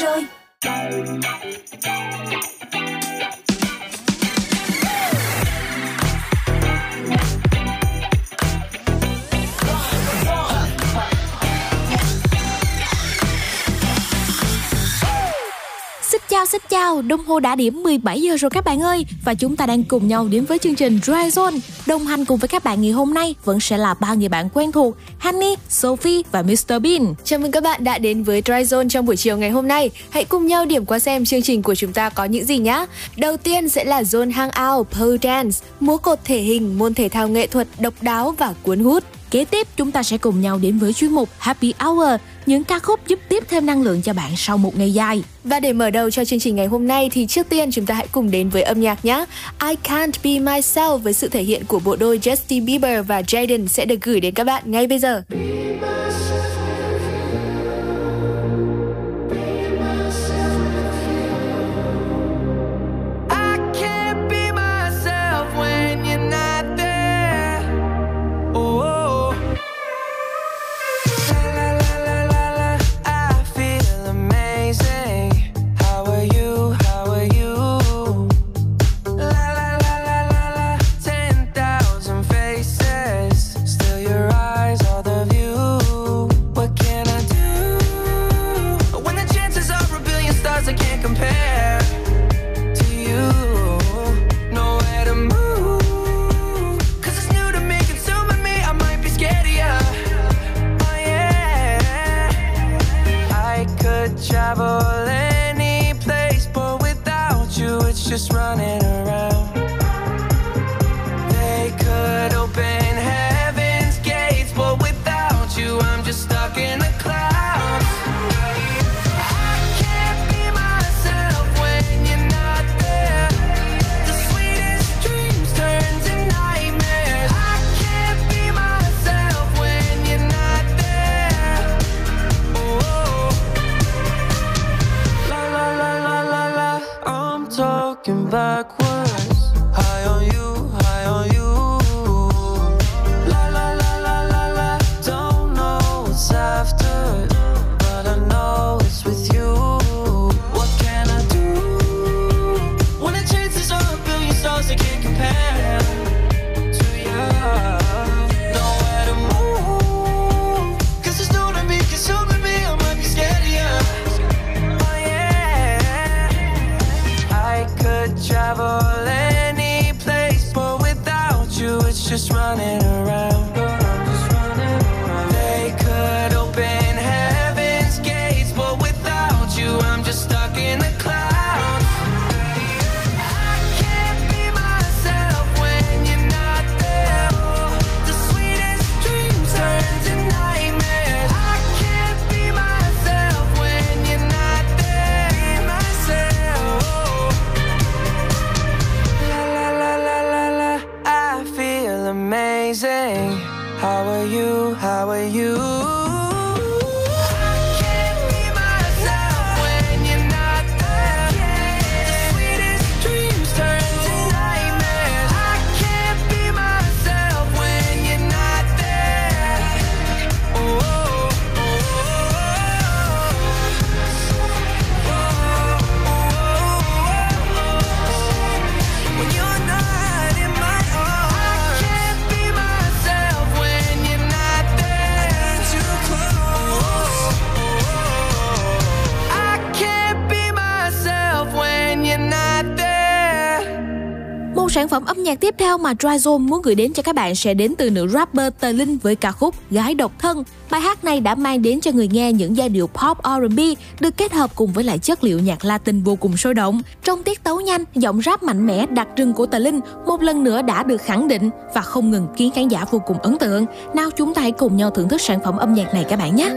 rồi chào xin chào, đồng hồ đã điểm 17 giờ rồi các bạn ơi. Và chúng ta đang cùng nhau đến với chương trình Dry Zone. Đồng hành cùng với các bạn ngày hôm nay vẫn sẽ là ba người bạn quen thuộc Honey, Sophie và Mr Bean. Chào mừng các bạn đã đến với Dry Zone trong buổi chiều ngày hôm nay. Hãy cùng nhau điểm qua xem chương trình của chúng ta có những gì nhé Đầu tiên sẽ là Zone Hangout Pole Dance Múa cột thể hình, môn thể thao nghệ thuật độc đáo và cuốn hút. Kế tiếp chúng ta sẽ cùng nhau đến với chuyên mục Happy Hour, những ca khúc giúp tiếp thêm năng lượng cho bạn sau một ngày dài. Và để mở đầu cho chương trình ngày hôm nay thì trước tiên chúng ta hãy cùng đến với âm nhạc nhé. I Can't Be Myself với sự thể hiện của bộ đôi Justin Bieber và Jaden sẽ được gửi đến các bạn ngay bây giờ. Phẩm nhạc tiếp theo mà Dryzone muốn gửi đến cho các bạn sẽ đến từ nữ rapper Tờ Linh với ca khúc Gái độc thân. Bài hát này đã mang đến cho người nghe những giai điệu pop R&B được kết hợp cùng với lại chất liệu nhạc Latin vô cùng sôi động. Trong tiết tấu nhanh, giọng rap mạnh mẽ đặc trưng của Tờ Linh một lần nữa đã được khẳng định và không ngừng khiến khán giả vô cùng ấn tượng. Nào chúng ta hãy cùng nhau thưởng thức sản phẩm âm nhạc này các bạn nhé.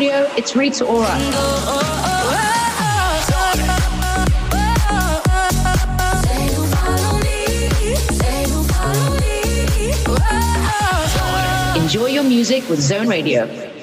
It's Rita Ora. Enjoy your music with Zone Radio.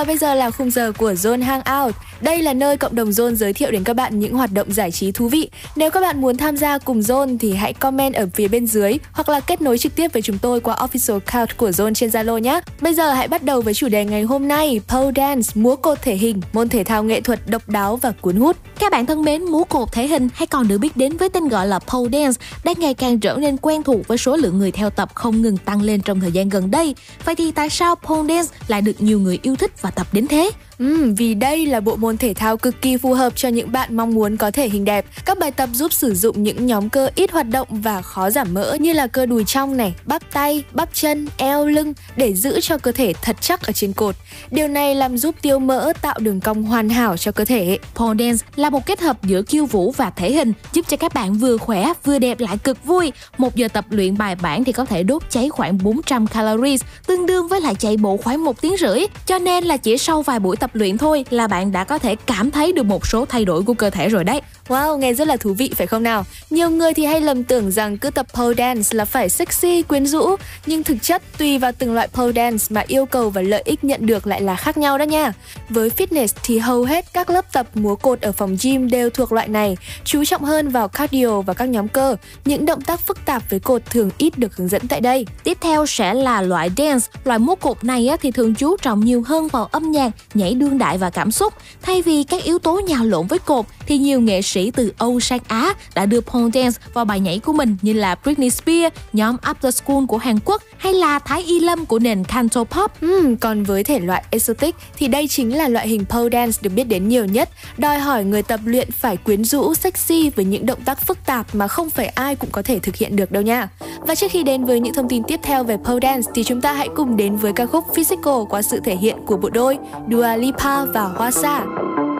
Và bây giờ là khung giờ của Zone Hangout. Đây là nơi cộng đồng Zone giới thiệu đến các bạn những hoạt động giải trí thú vị. Nếu các bạn muốn tham gia cùng Zone thì hãy comment ở phía bên dưới hoặc là kết nối trực tiếp với chúng tôi qua official account của Zone trên Zalo nhé. Bây giờ hãy bắt đầu với chủ đề ngày hôm nay, pole dance, múa cột thể hình, môn thể thao nghệ thuật độc đáo và cuốn hút. Các bạn thân mến, múa cột thể hình hay còn được biết đến với tên gọi là pole dance đang ngày càng trở nên quen thuộc với số lượng người theo tập không ngừng tăng lên trong thời gian gần đây. Vậy thì tại sao pole dance lại được nhiều người yêu thích và tập đến thế? Ừ, vì đây là bộ môn thể thao cực kỳ phù hợp cho những bạn mong muốn có thể hình đẹp. Các bài tập giúp sử dụng những nhóm cơ ít hoạt động và khó giảm mỡ như là cơ đùi trong này, bắp tay, bắp chân, eo, lưng để giữ cho cơ thể thật chắc ở trên cột. Điều này làm giúp tiêu mỡ tạo đường cong hoàn hảo cho cơ thể. Pole dance là một kết hợp giữa khiêu vũ và thể hình, giúp cho các bạn vừa khỏe vừa đẹp lại cực vui. Một giờ tập luyện bài bản thì có thể đốt cháy khoảng 400 calories, tương đương với lại chạy bộ khoảng một tiếng rưỡi. Cho nên là chỉ sau vài buổi tập luyện thôi là bạn đã có thể cảm thấy được một số thay đổi của cơ thể rồi đấy. Wow, nghe rất là thú vị phải không nào? Nhiều người thì hay lầm tưởng rằng cứ tập pole dance là phải sexy, quyến rũ, nhưng thực chất tùy vào từng loại pole dance mà yêu cầu và lợi ích nhận được lại là khác nhau đó nha. Với fitness thì hầu hết các lớp tập múa cột ở phòng gym đều thuộc loại này, chú trọng hơn vào cardio và các nhóm cơ. Những động tác phức tạp với cột thường ít được hướng dẫn tại đây. Tiếp theo sẽ là loại dance. Loại múa cột này thì thường chú trọng nhiều hơn vào âm nhạc, nhảy đương đại và cảm xúc. Thay vì các yếu tố nhào lộn với cột thì nhiều nghệ sĩ từ Âu sang Á đã đưa pole dance vào bài nhảy của mình như là Britney Spears, nhóm After School của Hàn Quốc hay là Thái Y Lâm của nền canto pop. Ừ, còn với thể loại exotic thì đây chính là loại hình pole dance được biết đến nhiều nhất, đòi hỏi người tập luyện phải quyến rũ, sexy với những động tác phức tạp mà không phải ai cũng có thể thực hiện được đâu nha. Và trước khi đến với những thông tin tiếp theo về pole dance thì chúng ta hãy cùng đến với ca khúc Physical qua sự thể hiện của bộ đôi Dua Lipa và Hoa Sa. 서로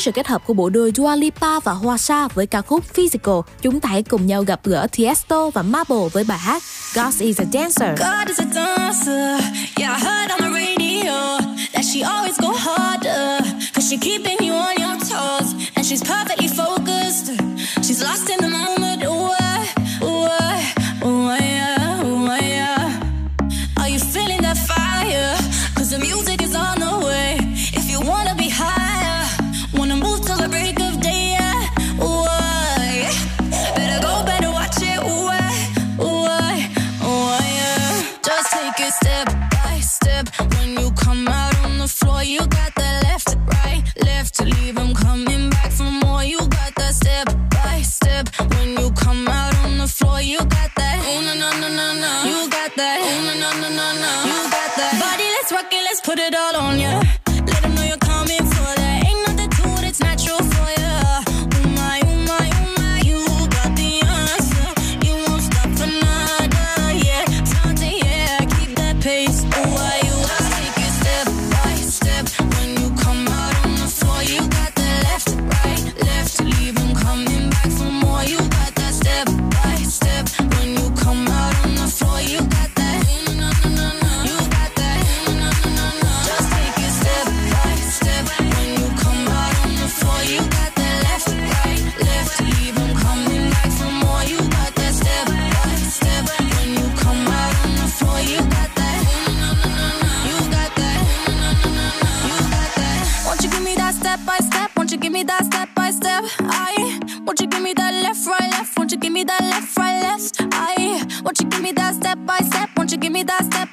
sự kết hợp của bộ đôi Dua Lipa và Hoa Sa với ca khúc Physical, chúng ta hãy cùng nhau gặp gỡ Tiesto và Marble với bài hát God is a Dancer. God is a dancer. Yeah, I heard on the radio that she always go harder. Cause she keeping you on your toes. And she's perfect put it all on ya.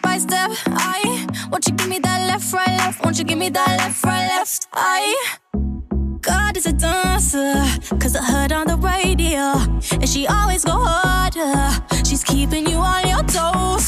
By step? I won't you give me that left, right, left? Won't you give me that left, right, left? I God is a dancer, cause I heard on the radio, and she always go harder. She's keeping you on your toes,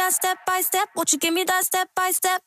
that step by step? Won't you give me that step by step?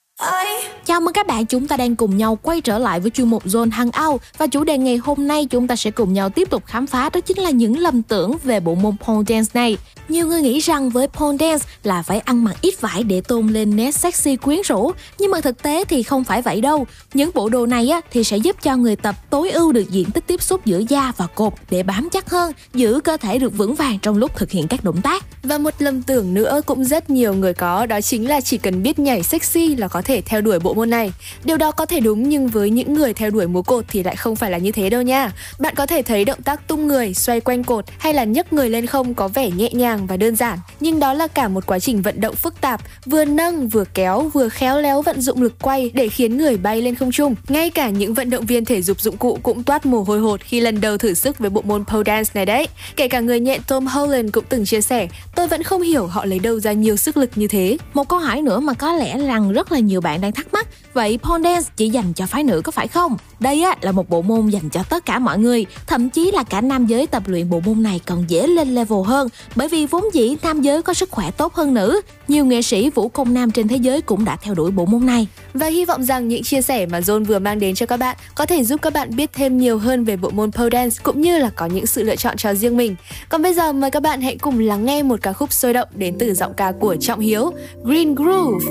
Chào mừng các bạn, chúng ta đang cùng nhau quay trở lại với chuyên mục Zone Hangout và chủ đề ngày hôm nay chúng ta sẽ cùng nhau tiếp tục khám phá đó chính là những lầm tưởng về bộ môn pole dance này. Nhiều người nghĩ rằng với pole dance là phải ăn mặc ít vải để tôn lên nét sexy quyến rũ, nhưng mà thực tế thì không phải vậy đâu. Những bộ đồ này á thì sẽ giúp cho người tập tối ưu được diện tích tiếp xúc giữa da và cột để bám chắc hơn, giữ cơ thể được vững vàng trong lúc thực hiện các động tác. Và một lầm tưởng nữa cũng rất nhiều người có đó chính là chỉ cần biết nhảy sexy là có thể theo đuổi bộ môn này. Điều đó có thể đúng nhưng với những người theo đuổi múa cột thì lại không phải là như thế đâu nha. Bạn có thể thấy động tác tung người, xoay quanh cột hay là nhấc người lên không có vẻ nhẹ nhàng và đơn giản, nhưng đó là cả một quá trình vận động phức tạp, vừa nâng, vừa kéo, vừa khéo léo vận dụng lực quay để khiến người bay lên không trung. Ngay cả những vận động viên thể dục dụng cụ cũng toát mồ hôi hột khi lần đầu thử sức với bộ môn pole dance này đấy. Kể cả người nhện Tom Holland cũng từng chia sẻ, tôi vẫn không hiểu họ lấy đâu ra nhiều sức lực như thế. Một câu hỏi nữa mà có lẽ rằng rất là nhiều nhiều bạn đang thắc mắc, vậy pole dance chỉ dành cho phái nữ có phải không? Đây á là một bộ môn dành cho tất cả mọi người, thậm chí là cả nam giới tập luyện bộ môn này còn dễ lên level hơn, bởi vì vốn dĩ nam giới có sức khỏe tốt hơn nữ. Nhiều nghệ sĩ vũ công nam trên thế giới cũng đã theo đuổi bộ môn này. Và hy vọng rằng những chia sẻ mà John vừa mang đến cho các bạn có thể giúp các bạn biết thêm nhiều hơn về bộ môn pole dance cũng như là có những sự lựa chọn cho riêng mình. Còn bây giờ mời các bạn hãy cùng lắng nghe một ca khúc sôi động đến từ giọng ca của Trọng Hiếu, Green Groove.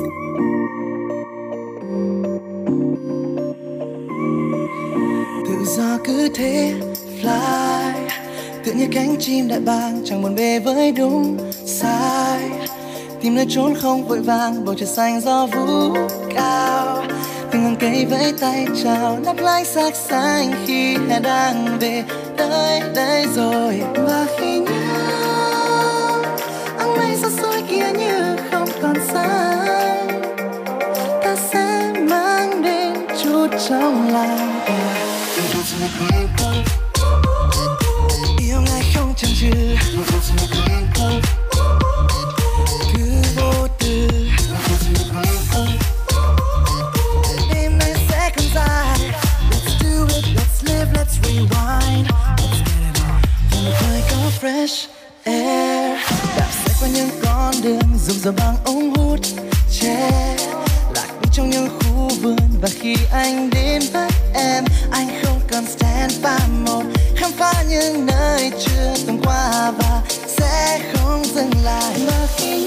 Gió do cứ thế fly tự như cánh chim đại bàng chẳng buồn bề với đúng sai. Tìm nơi trốn không vội vàng bầu trời xanh gió vũ cao. Từng ngọn cây vẫy tay chào lấp lánh sắc xanh khi hè đang về. Tới đây rồi và khi nhau áng mây xa xôi kia như không còn xa, ta sẽ mang đến chút trong lòng yêu ngày không chần chừ cứ vô tư đêm nay sẽ không dài let's do it let's live let's rewind let's get it on có fresh air đạp xe qua những con đường rộng rỡ bằng ống hút, che yeah trong những khu vườn. Và khi anh đến với em, anh không cần stand by một khám phá những nơi chưa từng qua. Và sẽ không dừng lại. Mà khi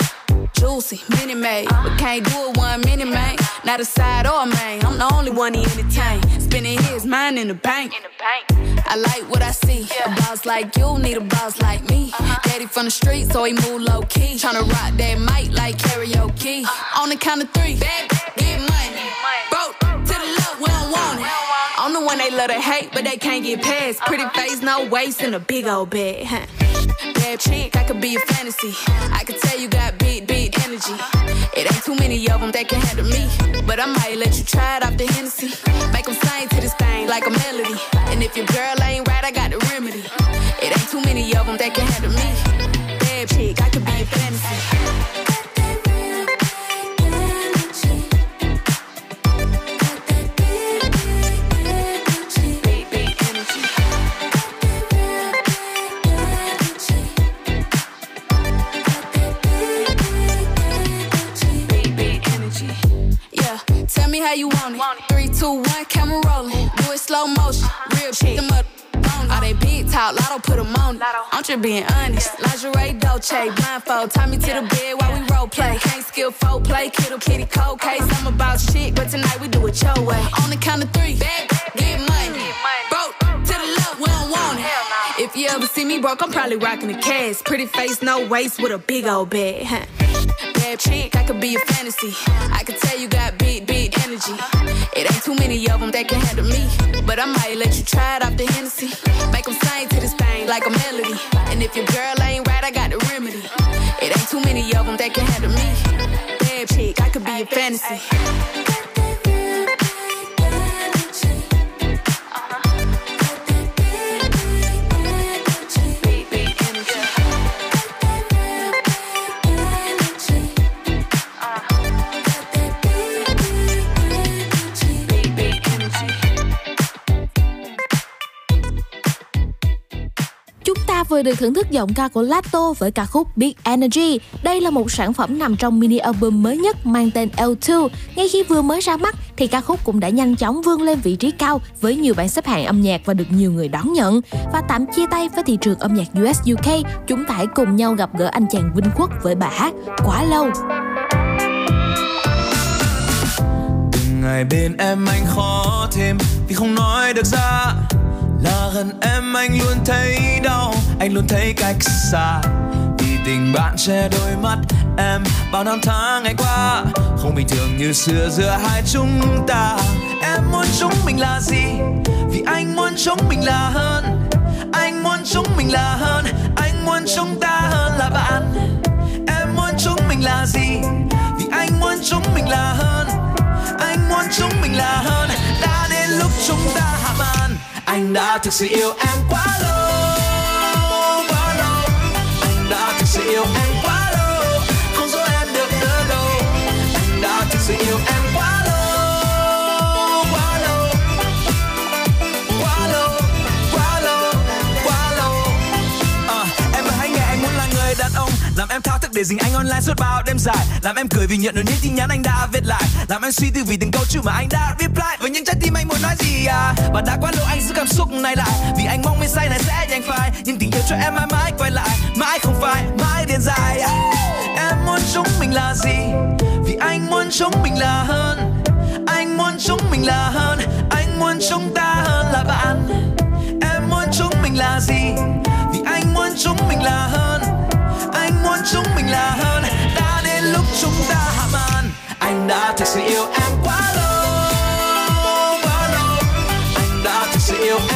Juicy, mini made, but can't do it one minute, man. Not a side or a main. I'm the only one he entertain. Spending his mind in the bank. I like what I see. A boss like you need a boss like me. Uh-huh. Daddy from the street, so he move low key. Tryna rock that mic like karaoke. Uh-huh. On the count of three, get money. Broke to the left, we don't want it. I'm the one they love to hate, but they can't get past. Uh-huh. Pretty face, no waist, and a big old bed. Huh. Bad chick, I could be a fantasy. I could tell you got big, energy. It ain't too many of them that can handle me. But I might let you try it off the Hennessy. Make them sing to this thing like a melody. And if your girl ain't right, I got the remedy. It ain't too many of them that can handle me. Three, two, one, camera rolling. Do it slow motion. Real shit. Them up. All they big talk, lotto put them on it. I'm just being honest. Lingerie, Dolce, blindfold. Tie me to the bed while we role play. Can't skill folk play, kiddo, kitty, cold case. I'm about shit, but tonight we do it your way. On the count of three, get see me broke, I'm probably rocking a cast. Pretty face, no waist, with a big old bag. Huh. Bad chick, I could be a fantasy. I could tell you got beat, beat energy. It ain't too many of them that can handle me. But I might let you try it off the Hennessy. Make them sing to this thing like a melody. And if your girl ain't right, I got the remedy. It ain't too many of them that can handle me. Bad chick, I could be a fantasy. Vừa được thưởng thức giọng ca của Lato với ca khúc Big Energy. Đây là một sản phẩm nằm trong mini album mới nhất mang tên L2. Ngay khi vừa mới ra mắt thì ca khúc cũng đã nhanh chóng vươn lên vị trí cao với nhiều bảng xếp hạng âm nhạc và được nhiều người đón nhận. Và tạm chia tay với thị trường âm nhạc US UK, chúng ta hãy cùng nhau gặp gỡ anh chàng Vinh Quốc với bài hát Quá lâu. từng ngày bên em anh khó thêm vì không nói được ra là gần em anh luôn thấy đau anh luôn thấy cách xa vì tình bạn che đôi mắt em. Bao năm tháng ngày qua, không bình thường như xưa, giữa hai chúng ta. Em muốn chúng mình là gì? Vì anh muốn chúng mình là hơn. Anh muốn chúng mình là hơn. Anh muốn chúng ta hơn là bạn. Em muốn chúng mình là gì? Vì anh muốn chúng mình là hơn. Anh muốn chúng mình là hơn. Đã đến lúc chúng ta hạ màn. Anh đã thực sự yêu em quá lâu. Yêu em quá lâu, không dối em được nữa đâu. Anh đã thực sự yêu em làm để dính anh online suốt bao đêm dài. Làm em cười vì nhận được những tin nhắn anh đã viết lại. Làm em suy tư vì từng câu chữ mà anh đã reply. Với những trái tim anh muốn nói gì à? Và đã quá lâu anh giữ cảm xúc này lại. Vì anh mong mê say này sẽ nhanh phai. Nhưng tình yêu cho em mãi mãi quay lại. Mãi không phải mãi điên dài. Em muốn chúng mình là gì? Vì anh muốn chúng mình là hơn. Anh muốn chúng mình là hơn. Anh muốn chúng ta hơn là bạn. Em muốn chúng mình là gì? Vì anh muốn chúng mình là hơn chúng mình là hơn. Đã đến lúc chúng ta hạ màn. Anh đã thực sự yêu em quá lâu quá lâu. Anh đã thực sự yêu em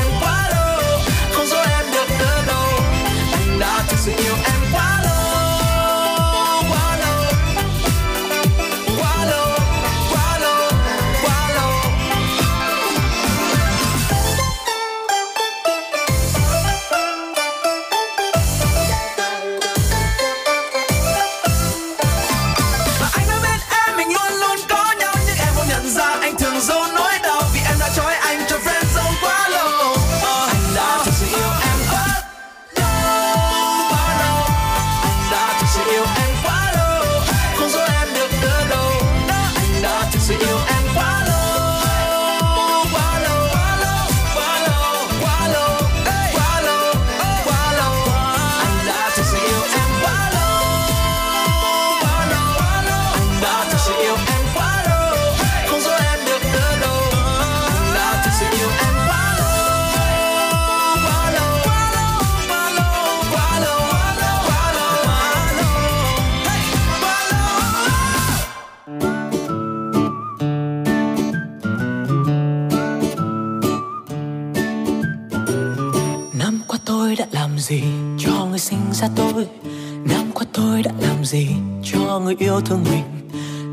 tôi yêu thương mình.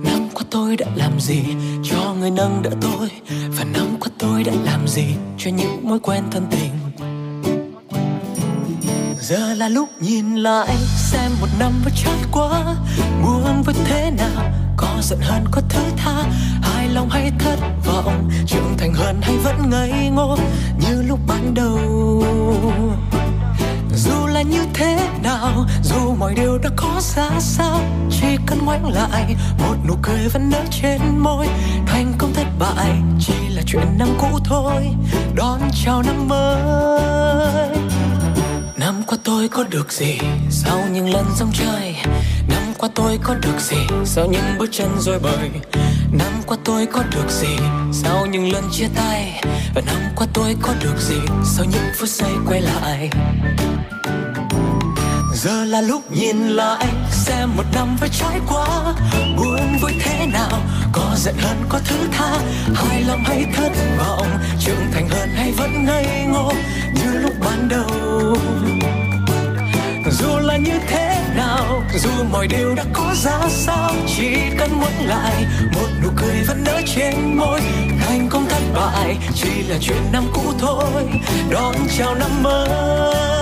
Năm qua tôi đã làm gì cho người nâng đỡ tôi? Và năm qua tôi đã làm gì cho những mối quen thân tình? Giờ là lúc nhìn lại, xem một năm vừa trôi quá Buồn với thế nào, Có giận hơn có mọi điều đã có ra sao? Chỉ cần ngoảnh lại, một nụ cười vẫn nở trên môi. Thành công thất bại chỉ là chuyện năm cũ thôi. Đón chào năm mới. Năm qua tôi có được gì? Sau những lần dòng chơi năm qua tôi có được gì? Sau những bước chân rồi bời. Năm qua tôi có được gì? Sau những lần chia tay. Và năm qua tôi có được gì? Sau những phút giây quay lại giờ là lúc nhìn lại xem một năm vừa trải qua. Buồn vui thế nào, có giận hơn, có thứ tha. Hài lòng hay thất vọng, trưởng thành hơn hay vẫn ngây ngô. Như lúc ban đầu, dù là như thế nào, dù mọi điều đã có ra sao, chỉ cần muốn lại, một nụ cười vẫn nở trên môi. Thành công thất bại, chỉ là chuyện năm cũ thôi. Đón chào năm mới.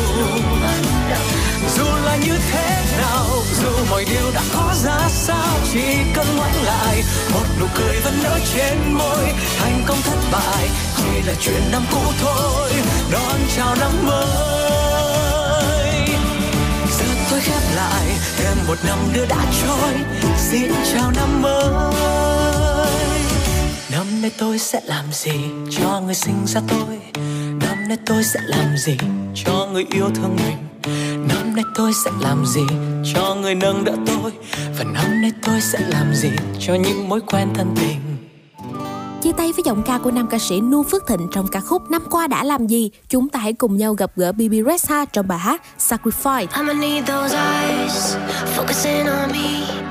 Chỉ cần ngoảnh lại, Một nụ cười vẫn nở trên môi. Thành công thất bại Chỉ là chuyện năm cũ thôi, Đón chào năm mới. Giờ tôi khép lại, thêm một năm nữa đã trôi. Xin chào năm mới. Năm nay tôi sẽ làm gì cho người sinh ra tôi? Năm nay tôi sẽ làm gì cho người yêu thương mình? Năm nay tôi sẽ làm gì cho người nâng đỡ tôi và năm nay tôi sẽ làm gì cho những mối quen thân tình Chia tay với giọng ca của nam ca sĩ Nu Phước Thịnh trong ca khúc Năm qua đã làm gì, chúng ta hãy cùng nhau gặp gỡ BB Rexha trong bài hát Sacrifice. I'ma need those eyes focusing on me.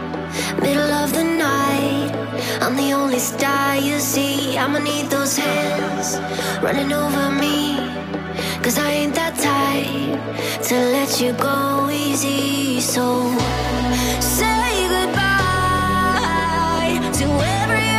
Middle of the night, I'm the only star you see. I'ma need those hands running over me. Cause I ain't that type to let you go easy. So say goodbye to every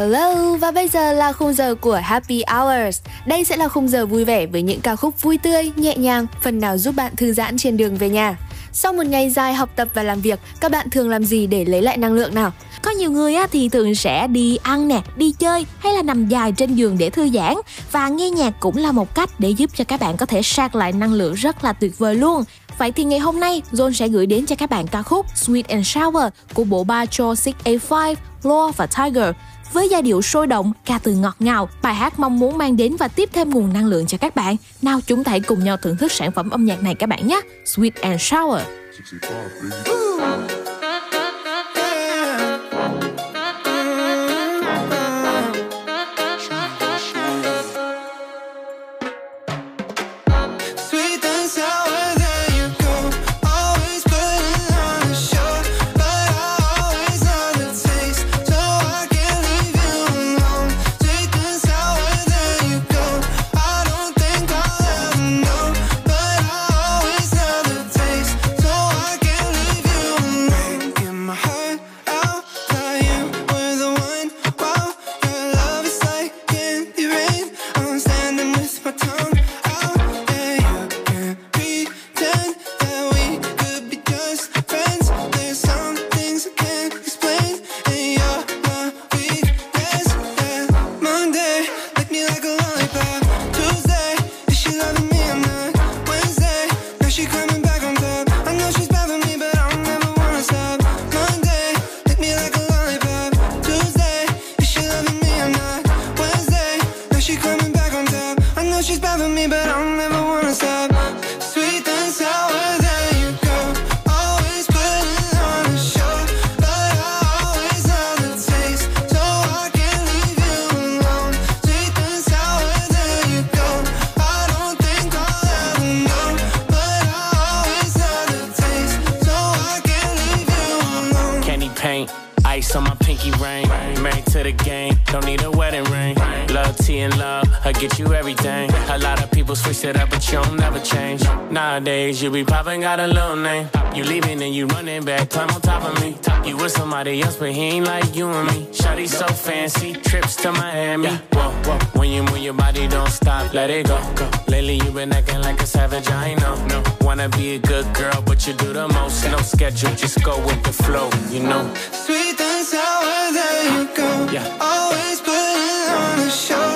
Hello và bây giờ là khung giờ của Happy Hours. Đây sẽ là khung giờ vui vẻ với những ca khúc vui tươi, nhẹ nhàng, phần nào giúp bạn thư giãn trên đường về nhà. Sau một ngày dài học tập và làm việc, các bạn thường làm gì để lấy lại năng lượng nào? Có nhiều người á, thì thường sẽ đi ăn nè, đi chơi hay là nằm dài trên giường để thư giãn và nghe nhạc cũng là một cách để giúp cho các bạn có thể sạc lại năng lượng rất là tuyệt vời luôn. Vậy thì ngày hôm nay, John sẽ gửi đến cho các bạn ca khúc Sweet and Sour của bộ ba cho 685, Law và Tiger. Với giai điệu sôi động, ca từ ngọt ngào, bài hát mong muốn mang đến và tiếp thêm nguồn năng lượng cho các bạn. Nào chúng ta hãy cùng nhau thưởng thức sản phẩm âm nhạc này các bạn nhé. Sweet and Sour. 65, Be got a little name. You leaving and you running back, climb on top of me. You with somebody else, but he ain't like you and me. Shawty so fancy, trips to Miami. Whoa, whoa. When you move your body, don't stop, let it go. go. Lately, you been acting like a savage, I know. No. Wanna be a good girl, but you do the most. No schedule, just go with the flow, you know. Sweet and sour, there you go. Yeah. Always putting on a show,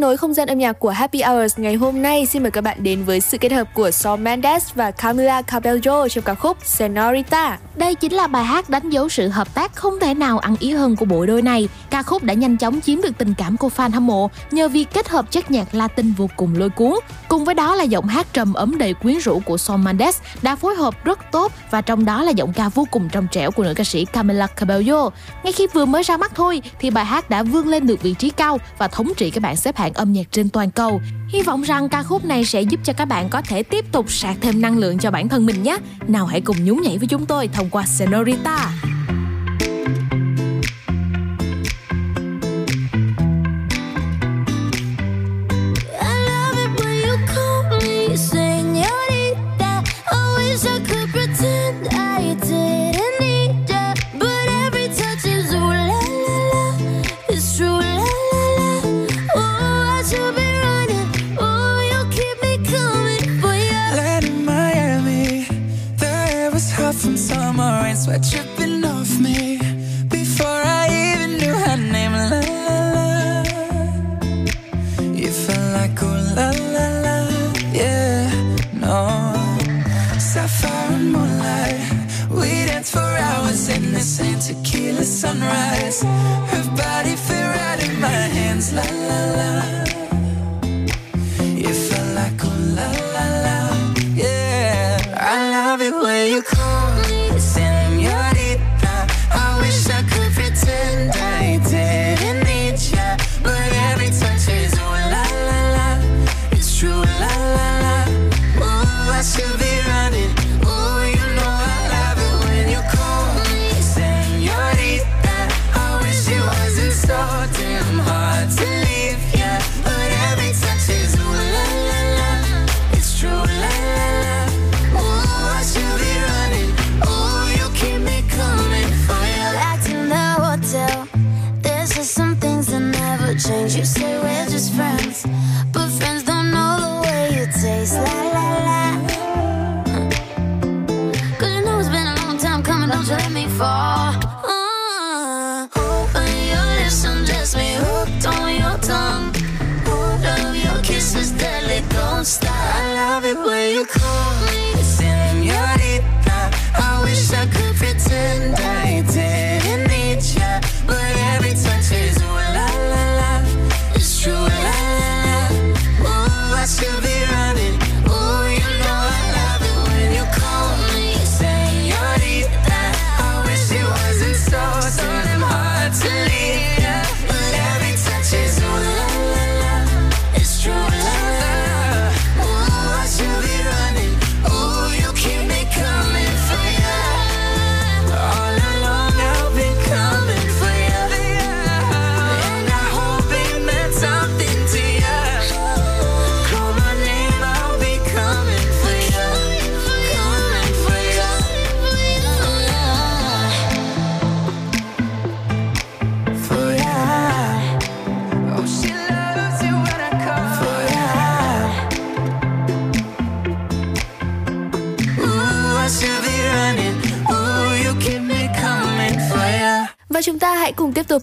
nối không gian âm nhạc của Happy Hours ngày hôm nay, xin mời các bạn đến với sự kết hợp của Shawn Mendes và Camila Cabello trong ca khúc Senorita. Đây chính là bài hát đánh dấu sự hợp tác không thể nào ăn ý hơn của bộ đôi này. Ca khúc đã nhanh chóng chiếm được tình cảm của fan hâm mộ nhờ việc kết hợp chất nhạc Latin vô cùng lôi cuốn. Cùng với đó là giọng hát trầm ấm đầy quyến rũ của Shawn Mendes đã phối hợp rất tốt và trong đó là giọng ca vô cùng trong trẻo của nữ ca sĩ Camila Cabello. Ngay khi vừa mới ra mắt thôi thì bài hát đã vươn lên được vị trí cao và thống trị các bảng xếp hạng âm nhạc trên toàn cầu. Hy vọng rằng ca khúc này sẽ giúp cho các bạn có thể tiếp tục sạc thêm năng lượng cho bản thân mình nhé. Nào hãy cùng nhún nhảy với chúng tôi thông qua Senorita.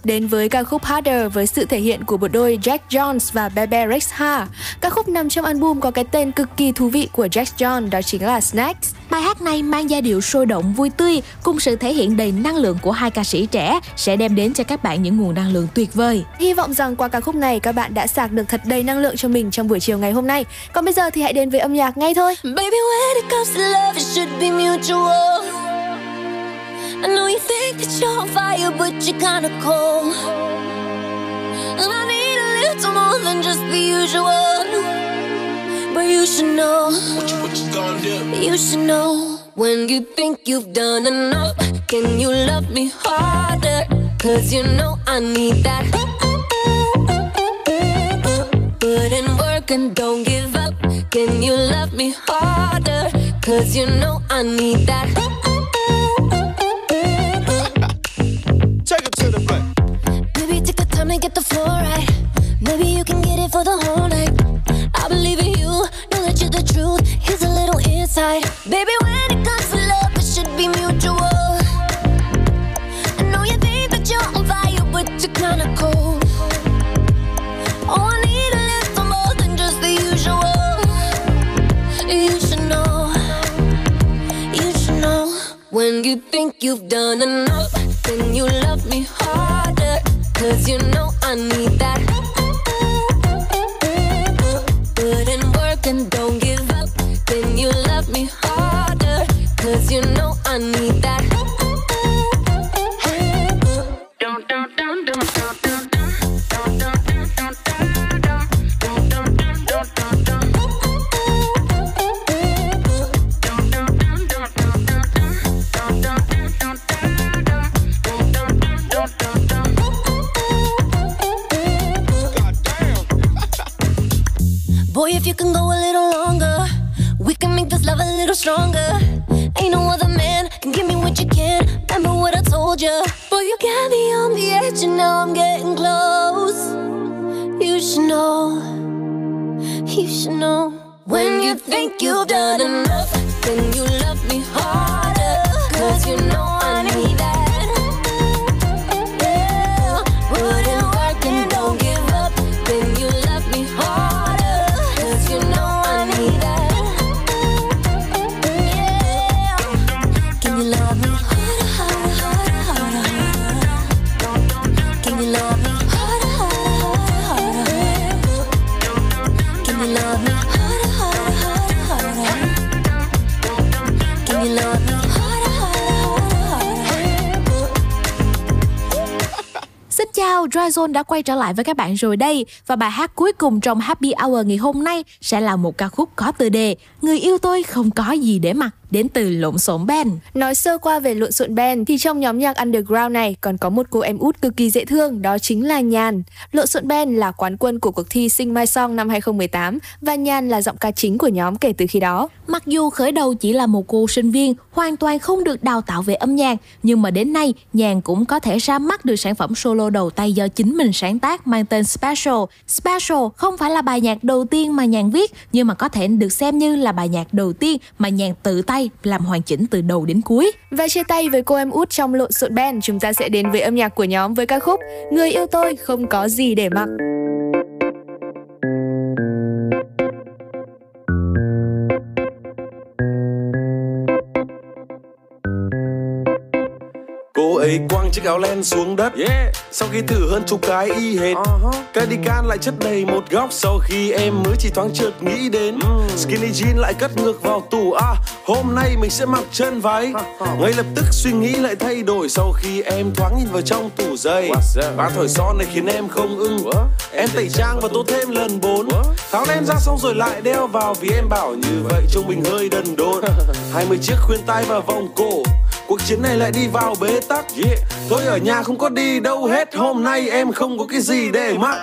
Đến với ca khúc Harder với sự thể hiện của bộ đôi Jack Jones và Bebe Rexha. Ca khúc nằm trong album có cái tên cực kỳ thú vị của Jack Jones đó chính là Snacks. Bài hát này mang giai điệu sôi động vui tươi cùng sự thể hiện đầy năng lượng của hai ca sĩ trẻ sẽ đem đến cho các bạn những nguồn năng lượng tuyệt vời. Hy vọng rằng qua ca khúc này các bạn đã sạc được thật đầy năng lượng cho mình trong buổi chiều ngày hôm nay. Còn bây giờ thì hãy đến với âm nhạc ngay thôi. Baby, when it comes to love, it should be mutual. That you're on fire, but you're kinda cold. And I need a little more than just the usual. But you should know. What you, what you gonna do? You should know. When you think you've done enough, can you love me harder? Cause you know I need that. Put in work and don't give up. Can you love me harder? Cause you know I need that. To get the floor right. Maybe you can get it for the whole night. I believe in you, know that you're the truth. Here's a little insight. Baby, when it comes to love, it should be mutual. I know you think that you're on fire, but you're kinda cold. Oh, I need a little more than just the usual. You should know, you should know. When you think you've done enough, can you love me? Cause you know I need that. Đã quay trở lại với các bạn rồi đây. Và bài hát cuối cùng trong Happy Hour ngày hôm nay sẽ là một ca khúc có tựa đề Người yêu tôi không có gì để mặc đến từ Lộn Xộn Band. Nói sơ qua về lộn xộn band thì trong nhóm nhạc underground này còn có một cô em út cực kỳ dễ thương, đó chính là Nhàn. Lộn xộn band là quán quân của cuộc thi Sing My Song năm 2018 và Nhàn là giọng ca chính của nhóm kể từ khi đó. Mặc dù khởi đầu chỉ là một cô sinh viên, hoàn toàn không được đào tạo về âm nhạc, nhưng mà đến nay, Nhàn cũng có thể ra mắt được sản phẩm solo đầu tay do chính mình sáng tác mang tên Special. Special không phải là bài nhạc đầu tiên mà Nhàn viết, nhưng mà có thể được xem như là bài nhạc đầu tiên mà Nhàn tự tay làm hoàn chỉnh từ đầu đến cuối. Và chia tay với cô em út trong lộn xộn band, chúng ta sẽ đến với âm nhạc của nhóm với ca khúc Người yêu tôi không có gì để mặc. Ấy quăng chiếc áo len xuống đất. Sau khi thử hơn chục cái y hệt. Cardigan lại chất đầy một góc Sau khi em mới chỉ thoáng chợt nghĩ đến. Skinny jean lại cất ngược vào tủ. À hôm nay mình sẽ mặc chân váy. Ngay lập tức suy nghĩ lại thay đổi Sau khi em thoáng nhìn vào trong tủ giày. Ba thổi son này khiến em không ưng. Em tẩy trang và tô thêm lần bốn. Tháo len ra xong rồi lại đeo vào Vì em bảo như vậy trông mình hơi đần độn. 20 chiếc khuyên tai và vòng cổ Cuộc chiến này lại đi vào bế tắc. Yeah. Tôi ở nhà không có đi đâu hết. Hôm nay em không có cái gì để mắc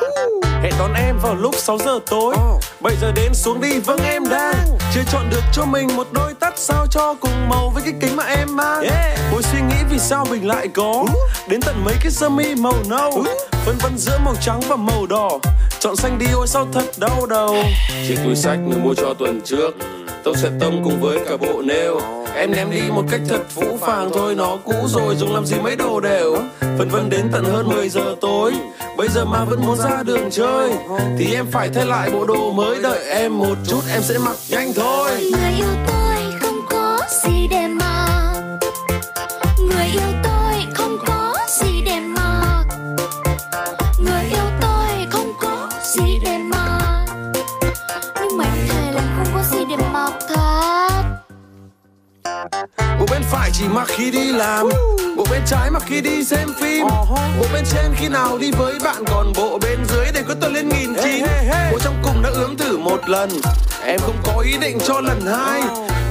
Hẹn đón em vào lúc 6 giờ tối. 7 giờ đến xuống đi vâng em đang. Chưa chọn được cho mình một đôi tất Sao cho cùng màu với cái kính mà em mang. Hồi suy nghĩ vì sao mình lại có Đến tận mấy cái sơ mi màu nâu. Phân vân giữa màu trắng và màu đỏ. Chọn xanh đi ôi sao thật đau đầu. Chiếc túi sách mình mua cho tuần trước. Tôi sẽ tông cùng với cả bộ nêu Em ném đi một cách thật phũ phàng thôi, Nó cũ rồi, dùng làm gì mấy đồ đều. Phân vân đến tận hơn 10 giờ tối, Bây giờ mà vẫn muốn ra đường chơi, Thì em phải thay lại bộ đồ mới Đợi em một chút, em sẽ mặc nhanh thôi. Người yêu Bộ bên phải chỉ mặc khi đi làm. Bộ bên trái mặc khi đi xem phim. Bộ bên trên khi nào đi với bạn Còn bộ bên dưới để có tôi lên nghìn chín. Bộ trong cùng đã ướm thử một lần. Em không có ý định cho lần hai.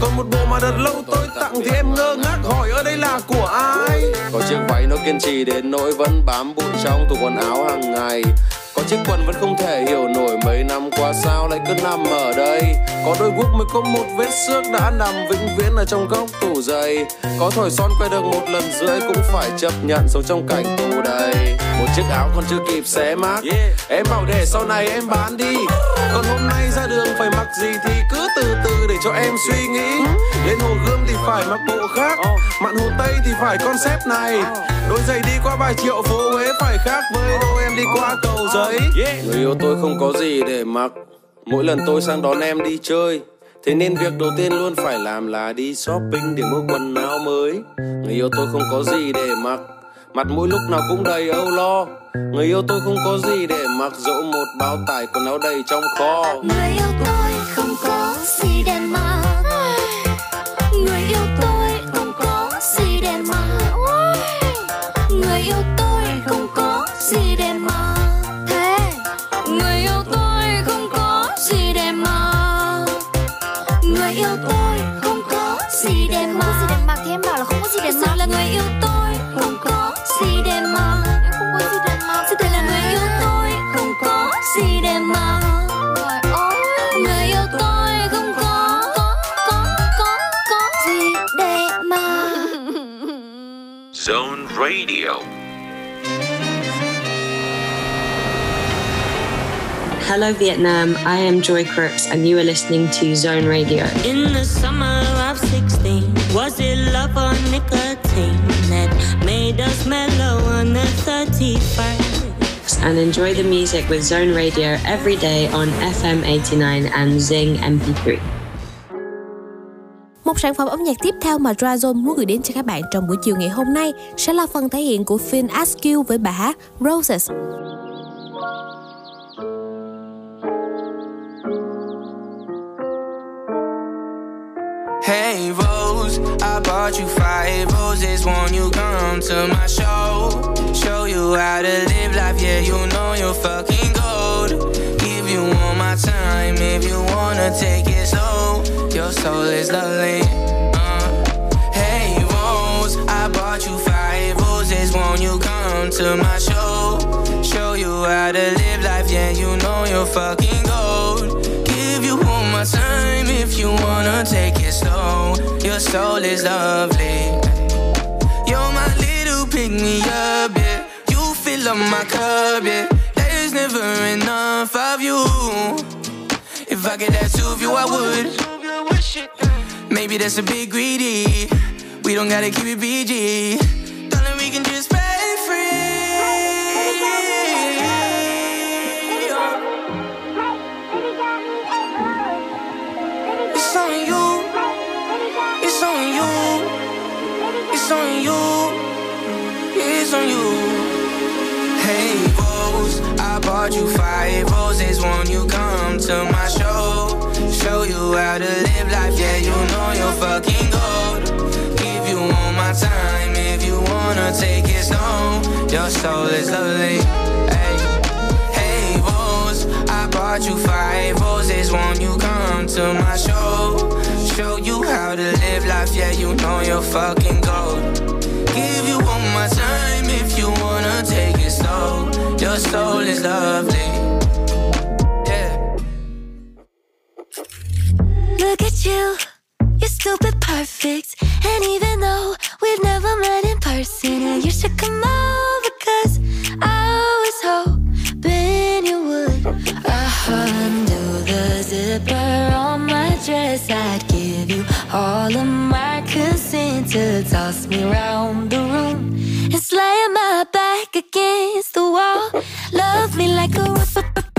Còn một bộ mà đợt lâu tôi tặng Thì em ngơ ngác hỏi ở đây là của ai? Có chiếc váy nó kiên trì đến nỗi vẫn bám bụi trong tủ quần áo hàng ngày có chiếc quần vẫn không thể hiểu nổi mấy năm qua sao lại cứ nằm ở đây. Có đôi guốc mới có một vết xước đã nằm vĩnh viễn ở trong góc tủ giày. Có thổi son quay được một lần rưỡi cũng phải chấp nhận sống trong cảnh tù đầy. Một chiếc áo còn chưa kịp xé mát Em bảo để sau này em bán đi. Còn hôm nay ra đường phải mặc gì thì từ từ để cho em suy nghĩ. Lên hồ gươm thì phải mặc bộ khác Mặn hồ Tây thì phải concept này. Đôi giày đi qua vài triệu phố Huế phải khác với đôi em đi qua cầu giấy. Người yêu tôi không có gì để mặc. Mỗi lần tôi sang đón em đi chơi Thế nên việc đầu tiên luôn phải làm là đi shopping để mua quần áo mới. Người yêu tôi không có gì để mặc Mặt mũi lúc nào cũng đầy âu lo. Người yêu tôi không có gì để mặc Dẫu một bao tải quần áo đầy trong kho. Người yêu tôi không có gì để Zone Radio. Hello, Vietnam. I am Joy Crooks, and you are listening to Zone Radio. In the summer of 16, was it love or nicotine that made us mellow on the 31st? And enjoy the music with Zone Radio every day on FM 89 and Zing MP3. Một sản phẩm âm nhạc tiếp theo mà Drazone muốn gửi đến cho các bạn trong buổi chiều ngày hôm nay sẽ là phần thể hiện của Finn Askew với bài hát Roses. Hey Rose, I bought you five roses. Won't you come to my show? Show you how to live life. Yeah, you know you're fucking gold. Give you all my time if you wanna take it slow. your soul is lovely. Uh. Hey, Rose, I bought you five roses. Won't you come to my show? Show you how to live life, yeah, you know you're fucking gold. Give you all my time if you wanna take it slow. Your soul is lovely. You're my little pick me up, yeah. You fill up my cup, yeah. There's never enough of you. If I could have two of you, I would. Maybe that's a bit greedy. We don't gotta keep it PG. Darling, we can just play free. It's on you. It's on you. It's on you. It's on you. Hey, Rose, I bought you five roses. Won't you come to my show? Show you how to live life. Yeah, you know you're fucking gold. Give you all my time if you wanna take it slow. Your soul is lovely. Hey, hey, Rose, I bought you five roses. Won't you come to my show? Show you how to live life. Yeah, you know you're fucking gold. Give you all my time if you wanna take it slow. Your soul is lovely. Look at you, you're stupid perfect. And even though we've never met in person, you should come over, cause I was hoping you would. I undo the zipper on my dress, I'd give you all of my consent to toss me around the room and slam my back against the wall. Love me like a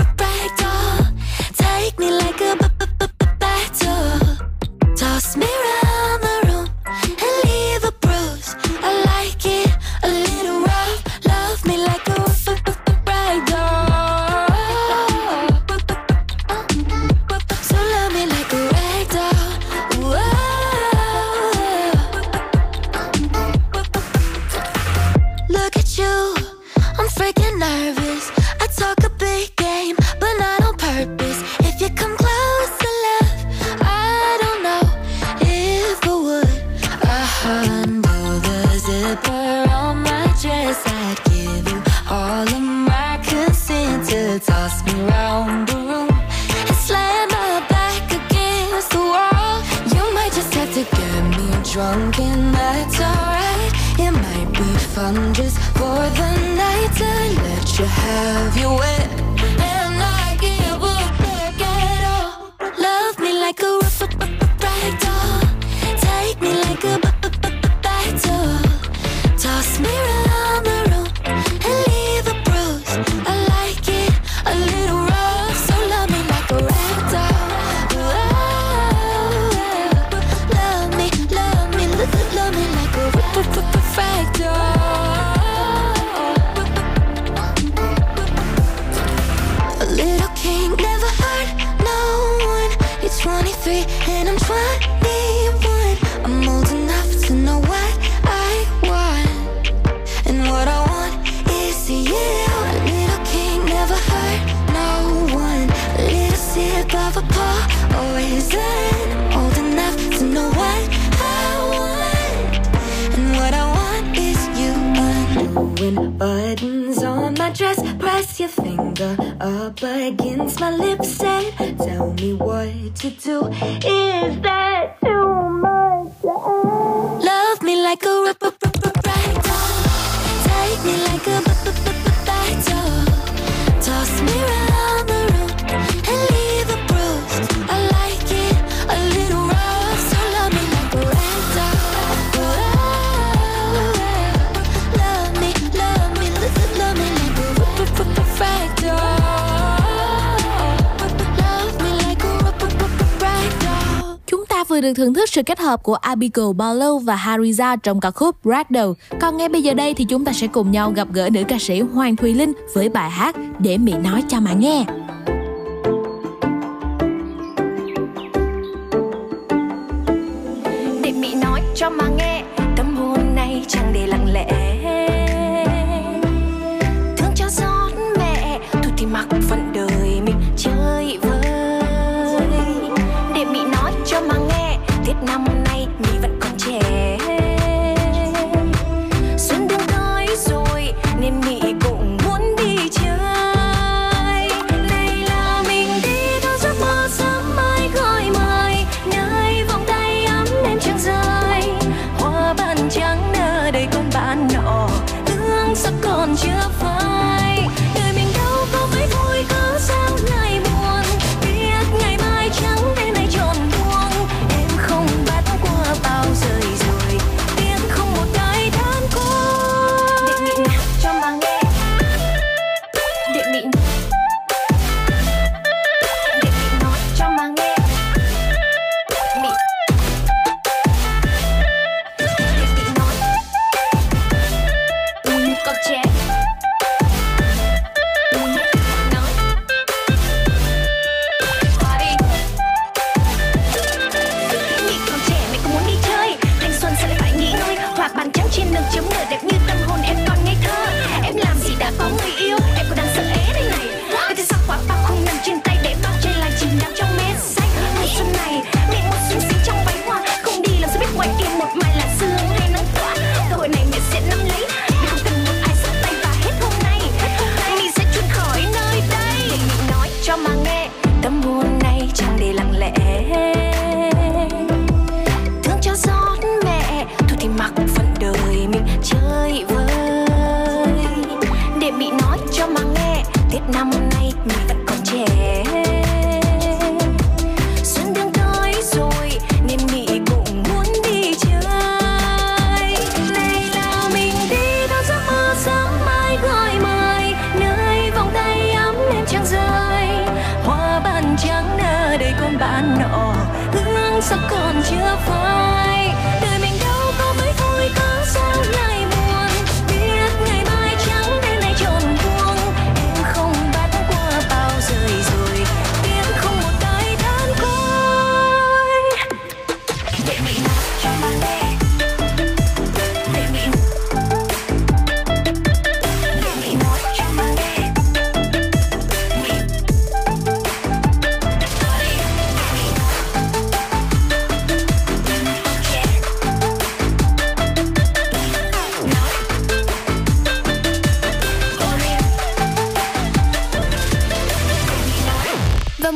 buttons on my dress. Press your finger up against my lips and tell me what to do. Is that too much? Love me like a rag được thưởng thức sự kết hợp của Abigail Barlow và Hariza trong ca khúc Bradle. Còn ngay bây giờ đây thì chúng ta sẽ cùng nhau gặp gỡ nữ ca sĩ Hoàng Thùy Linh với bài hát Để Mỹ nói cho mà nghe. để Mỹ nói cho mà nghe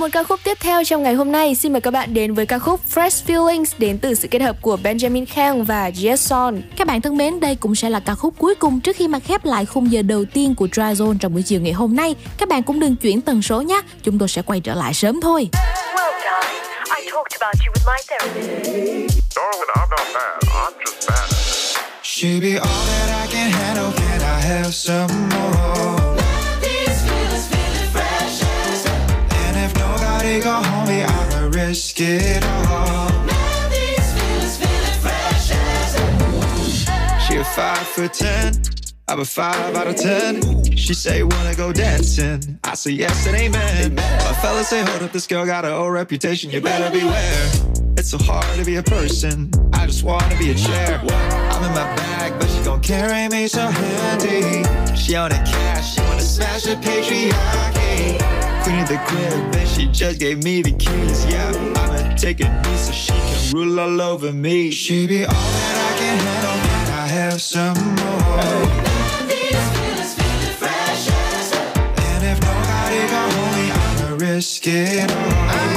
một ca khúc tiếp theo trong ngày hôm nay xin mời các bạn đến với ca khúc Fresh Feelings đến từ sự kết hợp của Benjamin Khang và Jason. Các bạn thân mến, đây cũng sẽ là ca khúc cuối cùng trước khi mà khép lại khung giờ đầu tiên của Dry Zone trong buổi chiều ngày hôm nay. Các bạn cũng đừng chuyển tần số nhé, chúng tôi sẽ quay trở lại sớm thôi. Well, darling, I talked about you with my therapist. Darling, I'm not mad. I'm just mad She be all that I can handle. Can I have some more? Go I'ma risk it all. She a five foot ten. I'm a five out of ten. She say wanna go dancing. I say yes and amen. My fellas say hold up, this girl got an old reputation. You better beware. It's so hard to be a person. I just wanna be a chair. I'm in my bag, but she gon' carry me so handy. She on it cash, she wanna smash the patriarchy. Of the crib, and she just gave me the keys. Yeah, I'ma take a knee so she can rule all over me. She be all that I can handle. Can I have some more? Me, risk it all.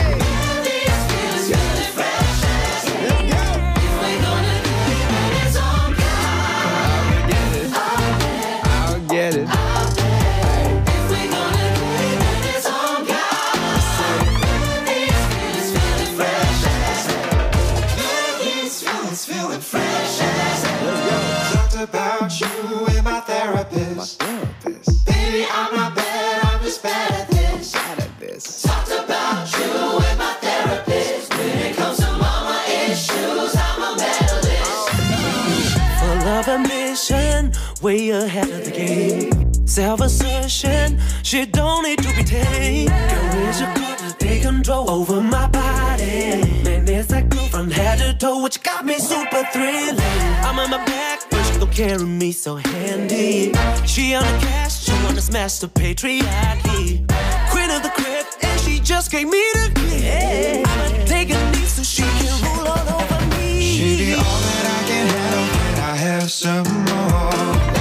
Way ahead of the game. Self assertion, she don't need to be tamed. Girl, is it good to take control over my body? Man, there's that girl from head to toe, which got me super thrilling. I'm on my back, but she gon' carry me so handy. She on the cash, she wanna smash the patriarchy. Queen of the crib, and she just gave me the key. Some more?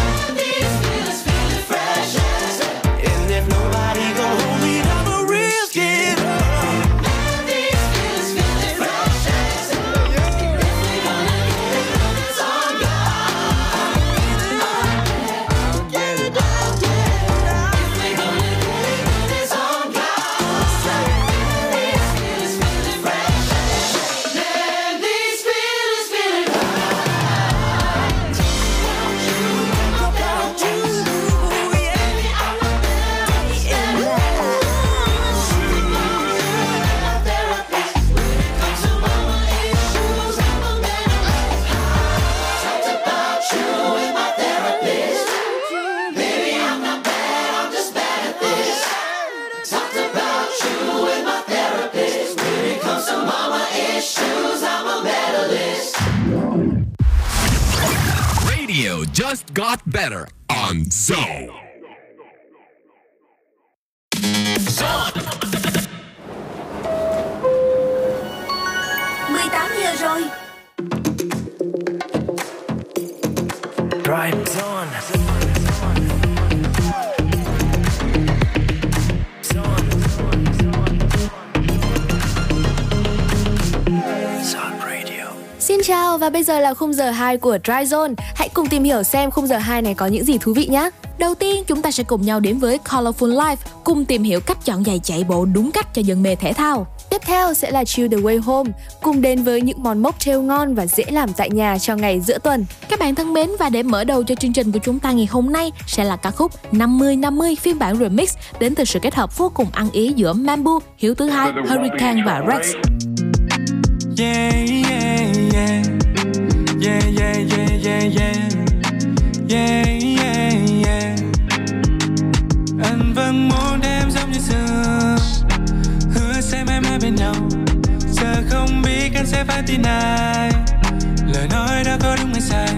Got better on Zone. Và bây giờ là khung giờ 2 của Dry Zone. Hãy cùng tìm hiểu xem khung giờ 2 này có những gì thú vị nhé. Đầu tiên, chúng ta sẽ cùng nhau đến với Colorful Life, cùng tìm hiểu cách chọn giày chạy bộ đúng cách cho dân mê thể thao. Tiếp theo sẽ là Chill the Way Home, cùng đến với những món mocktail ngon và dễ làm tại nhà cho ngày giữa tuần. Các bạn thân mến và để mở đầu cho chương trình của chúng ta ngày hôm nay sẽ là ca khúc 50-50 phiên bản remix đến từ sự kết hợp vô cùng ăn ý giữa Mambu, Hiếu thứ hai, Hurricane và Rex. Yeah, yeah, yeah. Yeah, yeah, yeah, yeah, yeah. Yeah, yeah, yeah. Anh vẫn vâng, muốn em giống như xưa. Hứa sẽ mãi mãi bên nhau. Giờ không biết anh sẽ phải tin ai. Lời nói đã có đúng hay sai.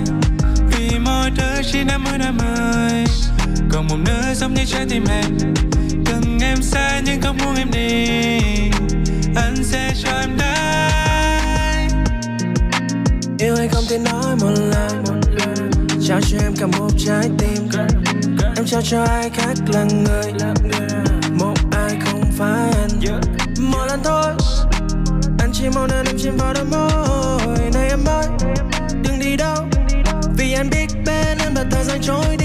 Vì mọi thứ chỉ năm mươi năm mươi Còn một nửa giống như trái tim em. Cần em xa nhưng không muốn em đi. Anh sẽ cho em đáp. Yêu hay không thể nói một lời. Trao cho em cả một trái tim. Em trao cho ai khác là người. Một ai không phải anh. Một lần thôi, Anh chỉ mong nên em chìm vào đôi môi. Này em ơi Đừng đi đâu. Vì anh biết bên em là thời gian trôi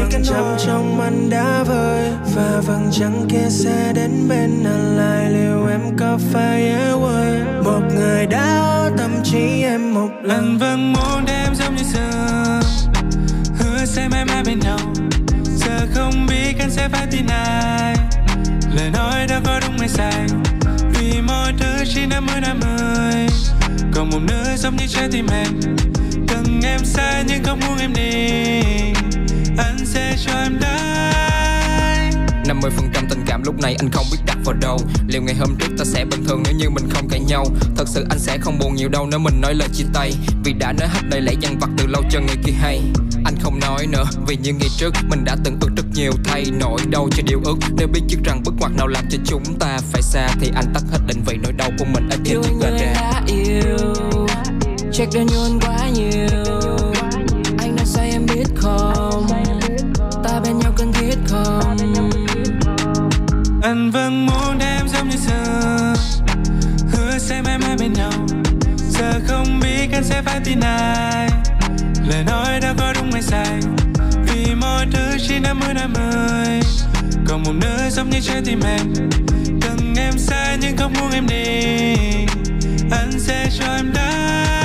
vầng trăng trong anh đã vơi Và vầng trăng kia sẽ đến bên anh lại Liệu em có phải ở quên Một người đã tâm trí em một lần. Anh vẫn muốn em giống như xưa, Hứa sẽ mãi mãi bên nhau. Giờ không biết anh sẽ phải tin ai. Lời nói đã có đúng hay sai. Vì mọi thứ chỉ năm mươi năm mươi Còn một nửa giống như trái tim em. Cần em xa nhưng không muốn em đi. Anh sẽ cho em đai 50% tình cảm lúc này anh không biết đặt vào đâu. Liệu ngày hôm trước ta sẽ bình thường nếu như mình không cãi nhau? Thật sự anh sẽ không buồn nhiều đâu nếu mình nói lời chia tay. Vì đã nói hết lời lẽ dằn vặt từ lâu cho người kia hay. Anh không nói nữa vì như ngày trước mình đã từng ước rất nhiều thay nỗi đau cho điều ước Nếu biết trước rằng bước ngoặt nào làm cho chúng ta phải xa Thì anh tắt hết định vị nỗi đau của mình ở Yêu chiếc người gara đã yêu Check đơn nhuần quá nhiều. Anh nói sai em biết không Anh vẫn vâng, muốn em giống như xưa. Hứa sẽ mãi mãi bên nhau. Giờ không biết anh sẽ phải tin ai. Lời nói đã có đúng hay sai. Vì mọi thứ chỉ năm mươi năm mươi Còn một nửa giống như trái tim em. Cần em sai nhưng không muốn em đi. Anh sẽ cho em đáp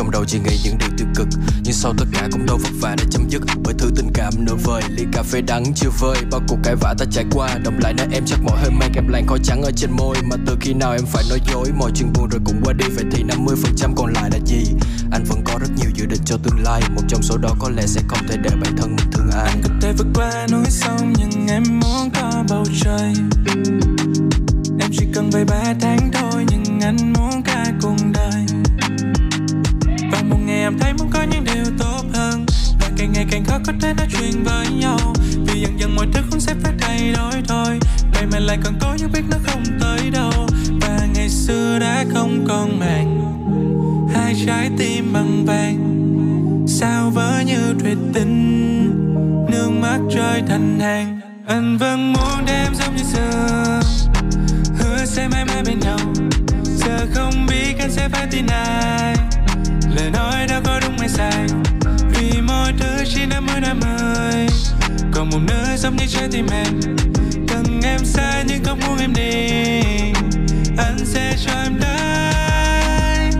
trong đầu chỉ nghĩ những điều tiêu cực, Nhưng sau tất cả cũng đâu vất vả để chấm dứt. Bởi thứ tình cảm nửa vời, Ly cà phê đắng chưa vơi. Bao cuộc cãi vã ta trải qua Đồng lại nơi em chắc mỗi hơi mang kèm làn khói trắng ở trên môi. Mà từ khi nào em phải nói dối? Mọi chuyện buồn rồi cũng qua đi, Vậy thì 50% còn lại là gì? Anh vẫn có rất nhiều dự định cho tương lai. Một trong số đó có lẽ sẽ không thể để bản thân mình thương ai. Có thể vượt qua núi sông, Nhưng em muốn có bầu trời. Em chỉ cần vài ba tháng thôi, Nhưng anh muốn cả em thấy muốn có những điều tốt hơn. Và càng ngày càng khó có thể nói chuyện với nhau. Vì dần dần mọi thứ cũng sẽ phải thay đổi thôi. Vậy mà lại còn có những biết nó không tới đâu. Và ngày xưa đã không còn màng. Hai trái tim bằng vàng. Sao vỡ như tuyệt tình. Nước mắt rơi thành hàng. Anh vẫn muốn em giống như xưa. Hứa sẽ mãi mãi bên nhau. Giờ không biết anh sẽ phải tin ai có Vì mọi thứ chỉ năm mươi năm ơi Còn một nửa giống như trái tim em. Cần em xa nhưng không muốn em đi. Anh sẽ cho em đai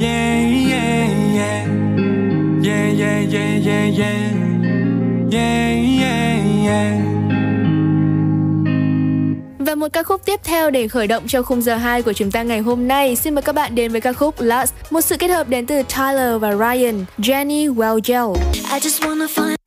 Yeah, yeah, yeah Yeah, yeah, yeah, yeah, yeah Yeah, yeah, yeah một ca khúc tiếp theo để khởi động cho khung giờ 2 của chúng ta ngày hôm nay. Xin mời các bạn đến với ca khúc Last, một sự kết hợp đến từ Tyler và Ryan, Jenny Welgel. I just wanna find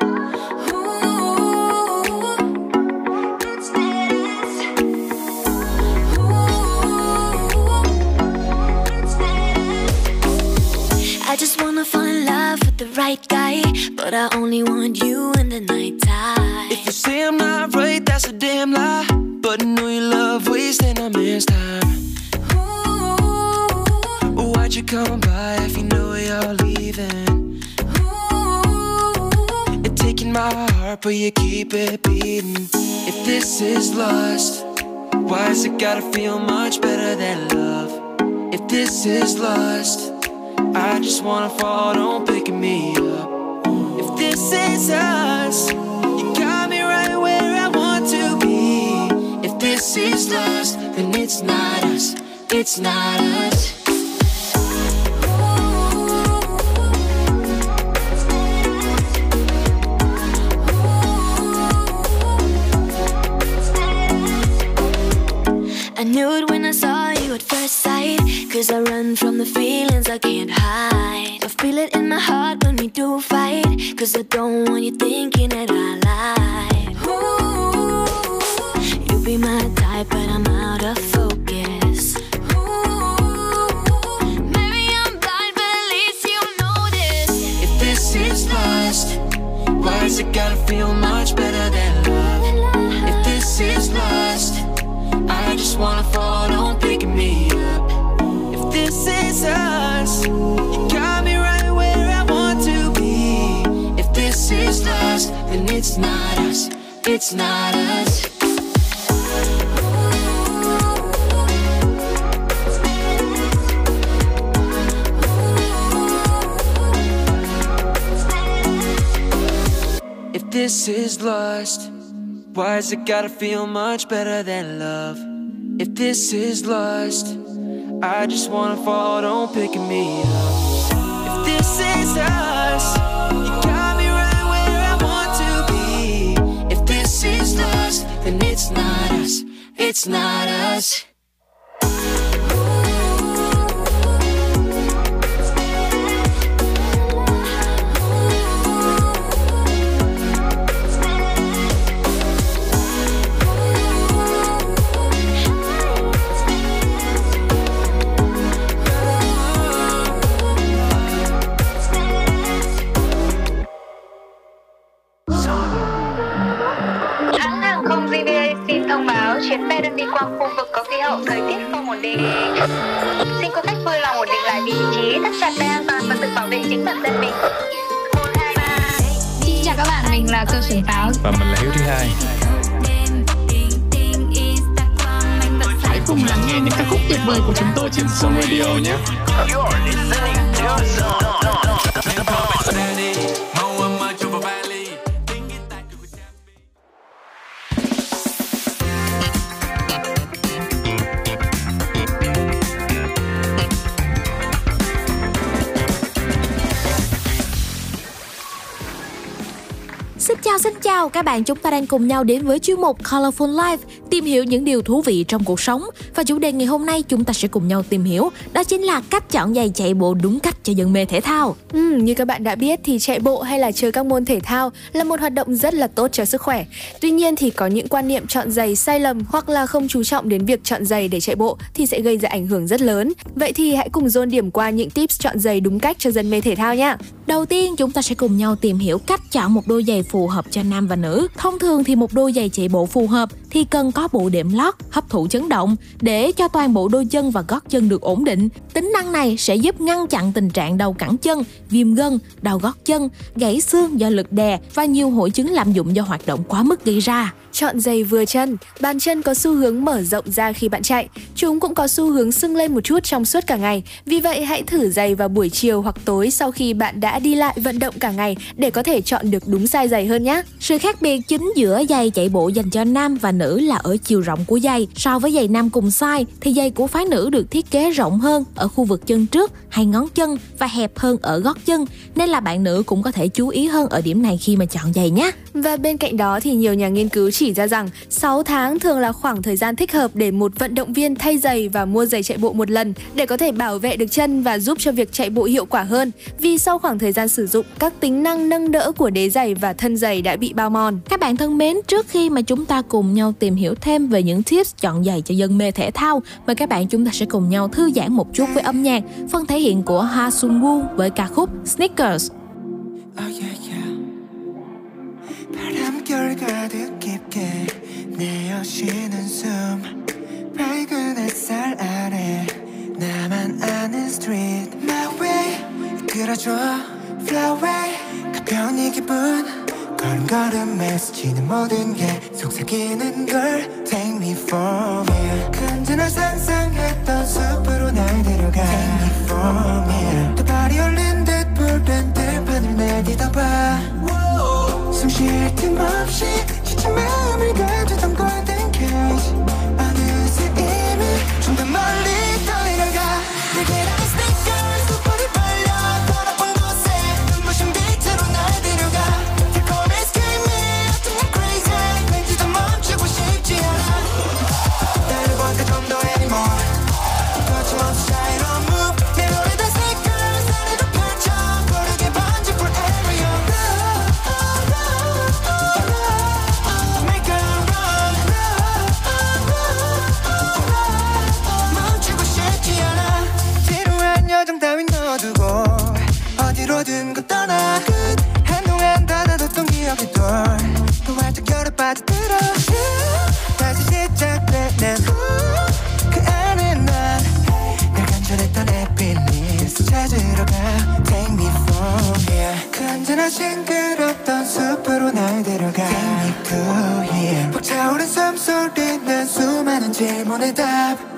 I just wanna find love with the right guy, but I only want you in the nighttime. If you say I'm not right, that's a damn lie. But I know you love wasting a man's time. Why'd you come by if you know you're leaving? You're taking my heart, but you keep it beating. If this is lust, why has it gotta feel much better than love? If this is lust, I just wanna fall, don't pick me up. If this is us, This is then it's not us, it's not us. I knew it when I saw you at first sight. Cause I run from the feelings I can't hide. I feel it in my heart when we do fight. Cause I don't want you thinking that I lied. Ooh, be my type, but I'm out of focus. Ooh, maybe I'm blind, but at least you know this. If this is lust, why does it gotta feel much better than love? If this is lust, I just wanna fall, don't pick me up. If this is us, you got me right where I want to be. If this is lust, then it's not us, it's not us. This is lust, why does it gotta feel much better than love? If this is lust, I just wanna fall, don't pick me up. If this is us, you got me right where I want to be. If this is lust, then it's not us, it's not us. Chuyến bay đang đi qua khu vực có khí hậu thời tiết không ổn định. Xin quý khách vui lòng ổn định lại vị trí, thắt chặt dây an toàn và tự bảo vệ chính bản thân mình. Xin chào các bạn, mình là Cơ Sửng Táo Và mình là Hiếu thứ hai. Hãy cùng lắng nghe những ca khúc tuyệt vời của chúng tôi trên Zone Radio nhé. Xin chào xin chào các bạn, chúng ta đang cùng nhau đến với chuyên mục Colorful Life, tìm hiểu những điều thú vị trong cuộc sống. Và chủ đề ngày hôm nay chúng ta sẽ cùng nhau tìm hiểu, đó chính là cách chọn giày chạy bộ đúng cách cho dân mê thể thao. Ừ, như các bạn đã biết thì chạy bộ hay là chơi các môn thể thao là một hoạt động rất là tốt cho sức khỏe. Tuy nhiên thì có những quan niệm chọn giày sai lầm hoặc là không chú trọng đến việc chọn giày để chạy bộ thì sẽ gây ra ảnh hưởng rất lớn. Vậy thì hãy cùng dồn điểm qua những tips chọn giày đúng cách cho dân mê thể thao nhé. Đầu tiên chúng ta sẽ cùng nhau tìm hiểu cách chọn một đôi giày phù hợp cho nam và nữ. Thông thường thì một đôi giày chạy bộ phù hợp thì cần có bộ đệm lót hấp thụ chấn động để cho toàn bộ đôi chân và gót chân được ổn định. Tính năng này sẽ giúp ngăn chặn tình trạng đau cẳng chân, viêm gân, đau gót chân, gãy xương do lực đè và nhiều hội chứng lạm dụng do hoạt động quá mức gây ra. Chọn giày vừa chân, bàn chân có xu hướng mở rộng ra khi bạn chạy. Chúng cũng có xu hướng sưng lên một chút trong suốt cả ngày. Vì vậy hãy thử giày vào buổi chiều hoặc tối sau khi bạn đã đi lại vận động cả ngày để có thể chọn được đúng size giày hơn nhé. Sự khác biệt chính giữa giày chạy bộ dành cho nam và nữ là ở chiều rộng của giày. So với giày nam cùng size thì giày của phái nữ được thiết kế rộng hơn ở khu vực chân trước hay ngón chân và hẹp hơn ở gót chân. Nên là bạn nữ cũng có thể chú ý hơn ở điểm này khi mà chọn giày nhé. Và bên cạnh đó thì nhiều nhà nghiên cứu chỉ ra rằng 6 tháng thường là khoảng thời gian thích hợp để một vận động viên thay giày và mua giày chạy bộ một lần để có thể bảo vệ được chân và giúp cho việc chạy bộ hiệu quả hơn. Vì sau khoảng thời gian sử dụng, các tính năng nâng đỡ của đế giày và thân giày đã bị bao mòn. Các bạn thân mến, trước khi mà chúng ta cùng nhau tìm hiểu thêm về những tips chọn giày cho dân mê thể thao, mời các bạn chúng ta sẽ cùng nhau thư giãn một chút với âm nhạc, phần thể hiện của Ha Sung Woo với ca khúc Sneakers. 바람결 가득 깊게 내어쉬는 숨 밝은 햇살 아래 나만 아는 street My way 이끌어줘 Fly away 가벼운 이 기분. 걸음걸음에 스치는 모든 게 속삭이는 걸. Take me from here 근데 상상했던 숲으로 날 데려가. Take me from here 또 발이 올린 듯 푸른 들판을 내딛어봐. 숨쉴 틈 없이 지친 마음을 가두던 golden 기억이 돌또 활짝 열어 빠져들어. 다시 시작되는 그 안에 난늘 간절했던 happiness. 찾으러 가. Take me from here. 그 언제나 싱그럽던 숲으로 날 데려가. Take me to here. 벅차오른 숨소리는 수많은 질문의 답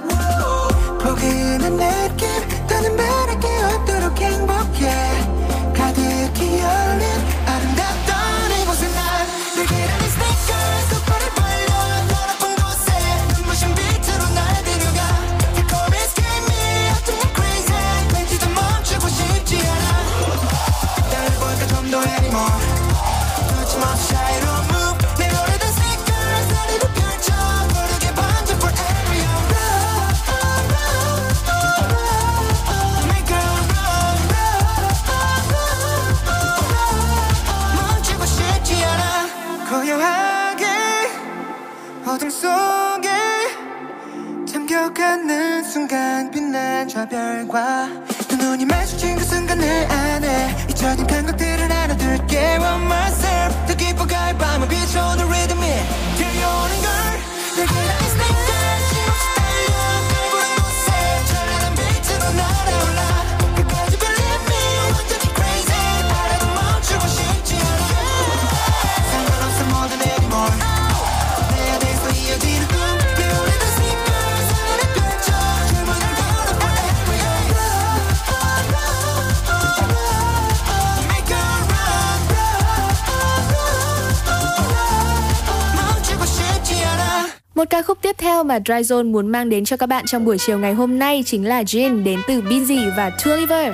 khúc mà Dryzone muốn mang đến cho các bạn trong buổi chiều ngày hôm nay chính là Jin đến từ Binzy và Tulliver.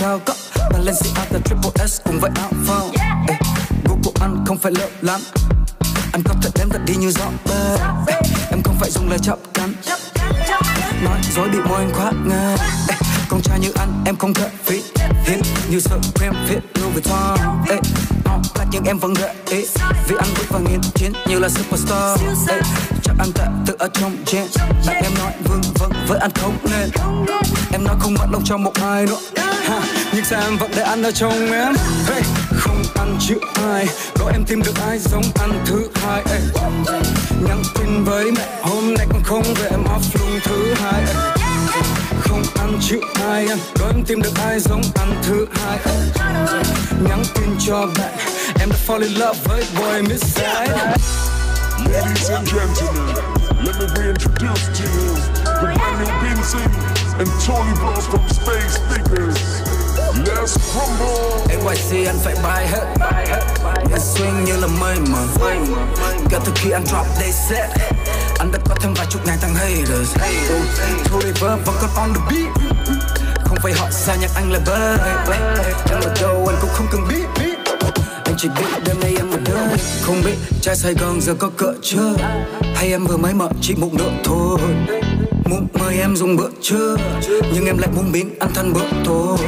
Cao cấp Balenciaga triple S cùng với áo phao. Ê, Gu của anh không phải lợ lắm. Anh có thể đếm thật đi như gió bê Em không phải dùng lời chọc cắn. Nói dối bị môi anh khoát ngang Con trai như anh em không thể phí. Hiếm như Supreme fit Louis Vuitton Ê, nhưng em vẫn gợi ý. Vì anh bước vào nghiên chiến như là superstar. Ê, Chắc anh tệ tự ở trong gen Bạn em nói vương vâng với anh không nên. Em nói không mất lòng cho một ai nữa. Ha, Nhưng sao em vẫn để anh ở trong em? Hey, Không ăn chữ ai. Có em tìm được ai giống anh thứ hai ê. Nhắn tin với mẹ hôm nay còn không về em off luôn thứ hai ê. Không ăn chữ ai anh Có em tìm được ai giống ăn thứ hai. Nhắn tin cho bạn Em đã fall in love với boy miss side Ladies and gentlemen, let me reintroduce to you the brand new Benzy and Tony Bros from Space Speakers. Let's rumble. NYC anh phải bay hết. Em swing như là mây mờ Kể từ khi anh drop they set. Anh đã có thêm vài chục ngàn thằng haters. Thu River vẫn còn on the beat. Không phải họ sao nhạc anh là bơi Em ở đâu anh cũng không cần biết anh chỉ biết đêm nay em một nơi Không biết trai Sài Gòn giờ có cỡ chưa? Hay em vừa mới mở chị mụn nữa thôi? Muốn mời em dùng bữa trưa, Nhưng em lại muốn biến ăn thân bữa tối.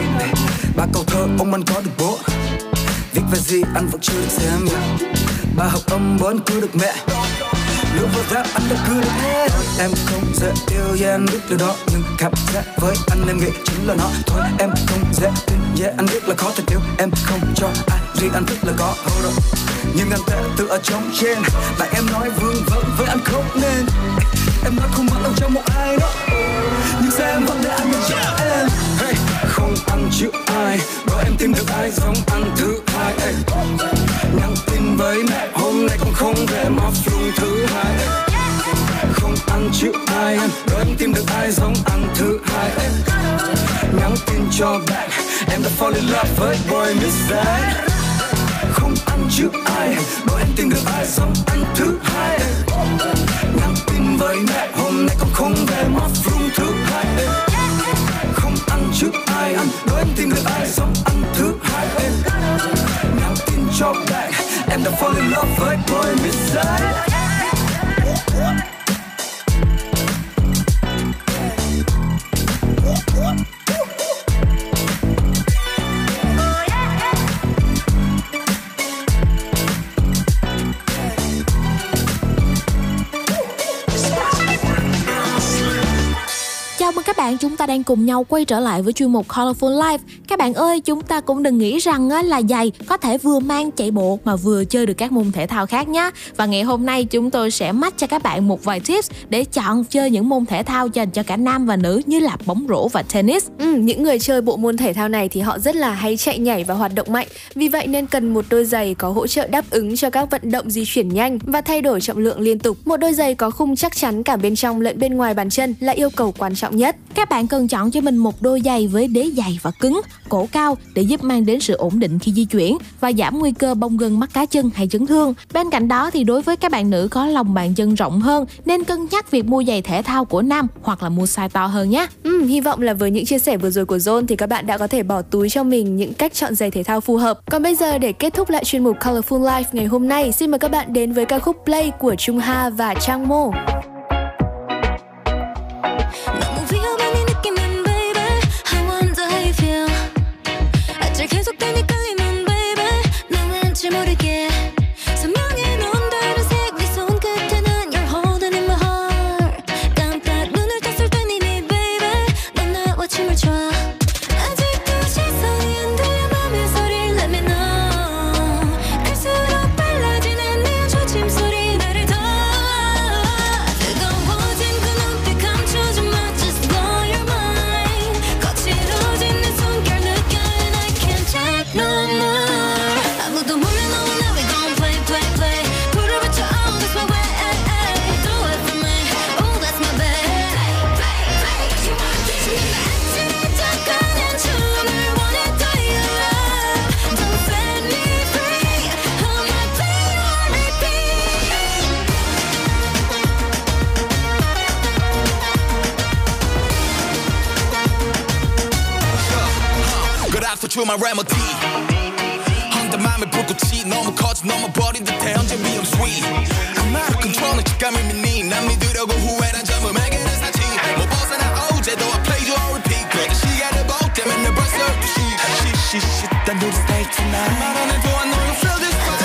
Ba câu thơ ông ăn có được bố. Viết về gì ăn vẫn chưa được xem Ba học âm bốn cứ được mẹ. Lúc vừa rap anh đã cứ được hết Em không dễ yêu yeah em biết điều đó, Nhưng cảm giác với anh em nghĩ chính là nó. Thôi em không dễ tin yeah, anh biết là khó thật yêu. Em không cho ai riêng anh thích là có hold up Nhưng anh tệ tự ở trong trên Bạn em nói vương vấn với anh không nên Em nói không mất lòng trong một ai đó Nhưng sao em vẫn để anh nhận cho em hey, Không ăn chữ ai Đó em tìm được ai giống anh thứ hai hey. Nhắn tin với mẹ hôm nay cũng không về mà room thứ hai hey. Không ăn chữ ai Đó em tìm được ai giống anh thứ hai hey. Nhắn tin cho bạn Em đã fall in love với boy miss that ăn chữ ai? Đôi em tìm được ai xong anh thứ hai. Nhắn tin với mẹ, hôm nay con không về mất room thứ hai. Không ăn chữ ai Đó em tìm được ai xong anh thứ hai. Nhắn tin cho bạn Em đã fall in love với boy miss các bạn, chúng ta đang cùng nhau quay trở lại với chuyên mục Colorful Life. Các bạn ơi, chúng ta cũng đừng nghĩ rằng là giày có thể vừa mang chạy bộ mà vừa chơi được các môn thể thao khác nhé. Và ngày hôm nay chúng tôi sẽ mách cho các bạn một vài tips để chọn chơi những môn thể thao dành cho cả nam và nữ như là bóng rổ và tennis. Ừ, những người chơi bộ môn thể thao này thì họ rất là hay chạy nhảy và hoạt động mạnh. Vì vậy nên cần một đôi giày có hỗ trợ đáp ứng cho các vận động di chuyển nhanh và thay đổi trọng lượng liên tục. Một đôi giày có khung chắc chắn cả bên trong lẫn bên ngoài bàn chân là yêu cầu quan trọng nhất. Các bạn cần chọn cho mình một đôi giày với đế dày và cứng, cổ cao để giúp mang đến sự ổn định khi di chuyển và giảm nguy cơ bong gân mắc cá chân hay chấn thương. Bên cạnh đó thì đối với các bạn nữ có lòng bàn chân rộng hơn nên cân nhắc việc mua giày thể thao của nam hoặc là mua size to hơn nhé. Ừ, hy vọng là với những chia sẻ vừa rồi của John thì các bạn đã có thể bỏ túi cho mình những cách chọn giày thể thao phù hợp. Còn bây giờ để kết thúc lại chuyên mục Colorful Life ngày hôm nay, xin mời các bạn đến với ca khúc Play của Trung Ha và Trang Mo. 난 왠지 모르게 그래서 주말 레머디 한대 맘에 불꽃이 너무 커져 넘어버린 듯해 언제 위험 sweet 아마도 컨트롤은 직감을 믿니 난 믿으려고 후회란 점을 매개는 사치 못 벗어나 어제도 I played you on repeat 그때 시간을 볼 때면 내 벌써 12시 shit shit 난 우리 stay tonight 말 안 해도 I know you feel this 맘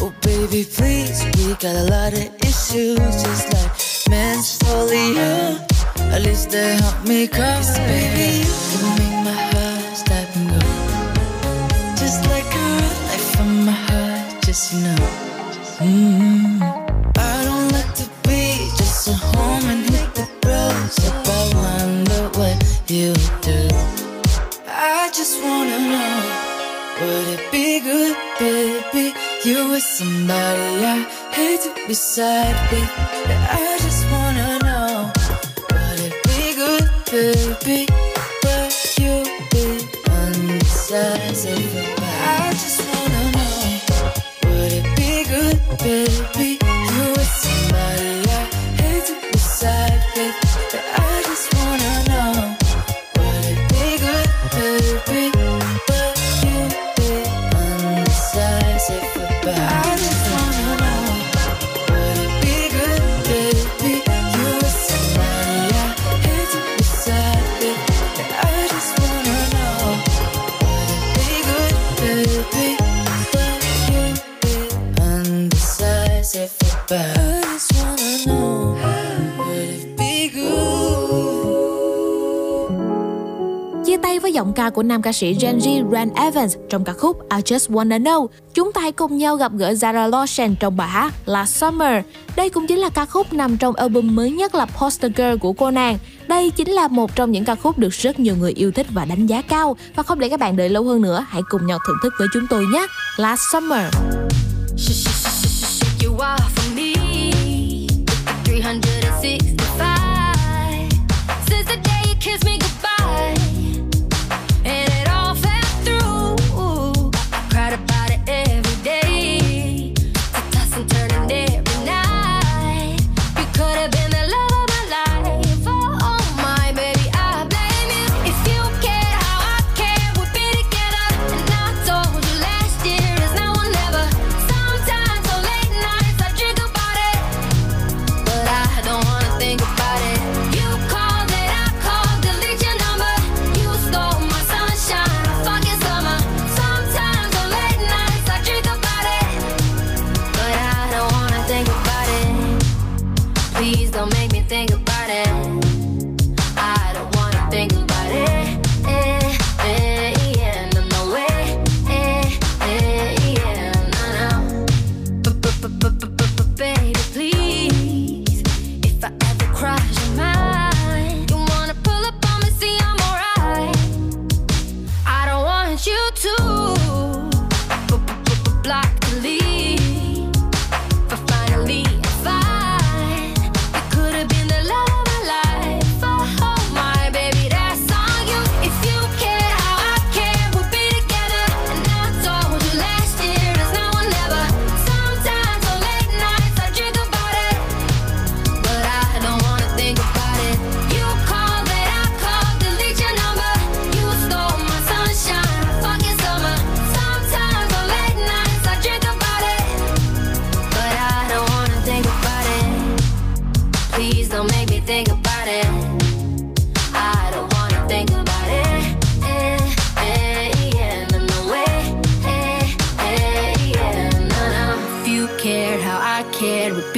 Oh, baby please. We got a lot of issues, just like men's folio. At least they help me cope. baby, you make my heart stop and go. Just like a life from my heart, just you know. Mm-hmm. You with somebody I hate to be sad with But I just wanna know Would it be good, baby? But you be on the size of a I just wanna know Would it be good, baby? của nam ca sĩ Genji Z Evans trong ca khúc I Just Wanna Know. Chúng ta hãy cùng nhau gặp gỡ Zara Lawson trong bài hát Last Summer. Đây cũng chính là ca khúc nằm trong album mới nhất là Poster Girl của cô nàng. Đây chính là một trong những ca khúc được rất nhiều người yêu thích và đánh giá cao. Và không để các bạn đợi lâu hơn nữa, hãy cùng nhau thưởng thức với chúng tôi nhé. Last Summer. You are for me, 300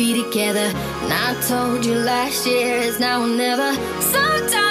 be together. And I told you last year, is now or never. Sometimes.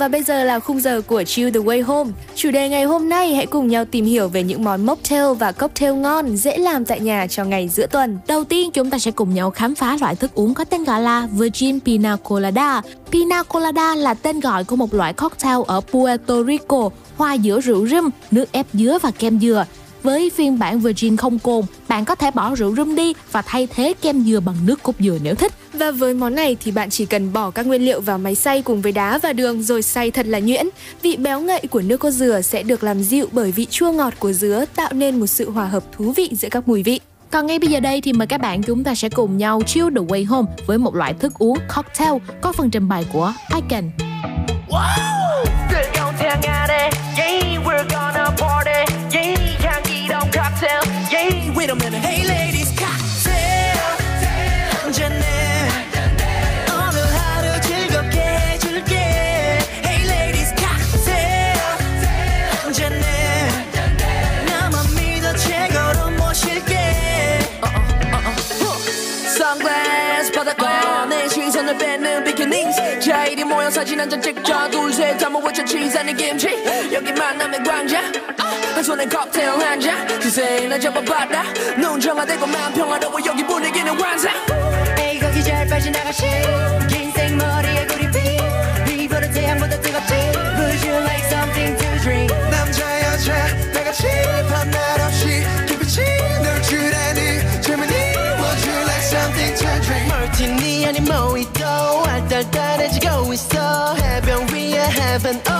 Và bây giờ là khung giờ của Chill the Way Home. Chủ đề ngày hôm nay hãy cùng nhau tìm hiểu về những món mocktail và cocktail ngon dễ làm tại nhà cho ngày giữa tuần. Đầu tiên chúng ta sẽ cùng nhau khám phá loại thức uống có tên gọi là Virgin Pina Colada. Pina Colada là tên gọi của một loại cocktail ở Puerto Rico, hoa giữa rượu rum, nước ép dứa và kem dừa. Với phiên bản Virgin không cồn, bạn có thể bỏ rượu rum đi và thay thế kem dừa bằng nước cốt dừa nếu thích. Và với món này thì bạn chỉ cần bỏ các nguyên liệu vào máy xay cùng với đá và đường rồi xay thật là nhuyễn. Vị béo ngậy của nước cốt dừa sẽ được làm dịu bởi vị chua ngọt của dứa tạo nên một sự hòa hợp thú vị giữa các mùi vị. Còn ngay bây giờ đây thì mời các bạn chúng ta sẽ cùng nhau chill the way home với một loại thức uống cocktail có phần trình bày của Icon. 뜨 Yeah, wait a minute. Hey, lady. 모여 사진 한 장 찍자 둘셋 한번 외쳐 치즈 아닌 김치 여기 만남의 광장 한 손에 칵테일 한잔 기세에 나 잡아봤다 눈 정화되고 마음 평화로워 여기 분위기는 환상 에이 거기 잘 빠져나가시 긴 생머리에 구리빛 이불은 태양보다 뜨겁지 Would you like something to drink 남자 여자 다같이 밤낮 없이 깊이 널 주라니 질문이 Would you like something to drink 멀티니 아닌 모히또 알딸딸해지고 있어 해변 위에 heaven oh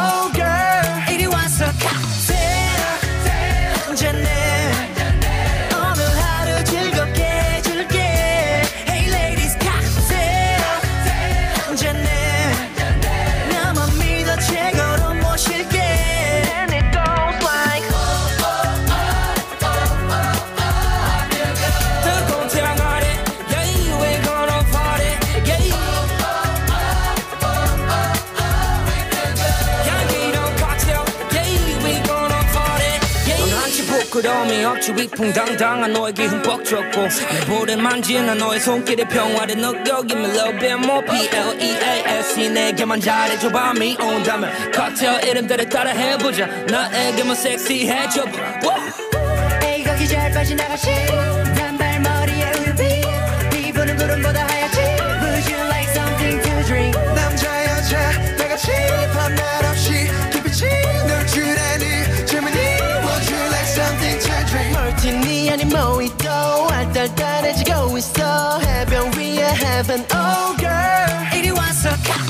부끄러움이 없지 위 풍당당한 너에게 흠뻑 줬고 내 볼을 만지는 너의 손길의 평화를 느껴기면 love bit more P-L-E-A-S-E 내게만 잘해줘 밤이 온다면 칵테일 이름들을 따라 해보자. 나에게만 섹시해줘 에이 거기 잘 빠져나가시 단발머리에 우유빛 피부는 구름보다 하얗지. Would you like something to drink? 남자 여자 다같이 밤 anymore. It go at the gotta go. We so happy. We are having oh girl. It was so cool.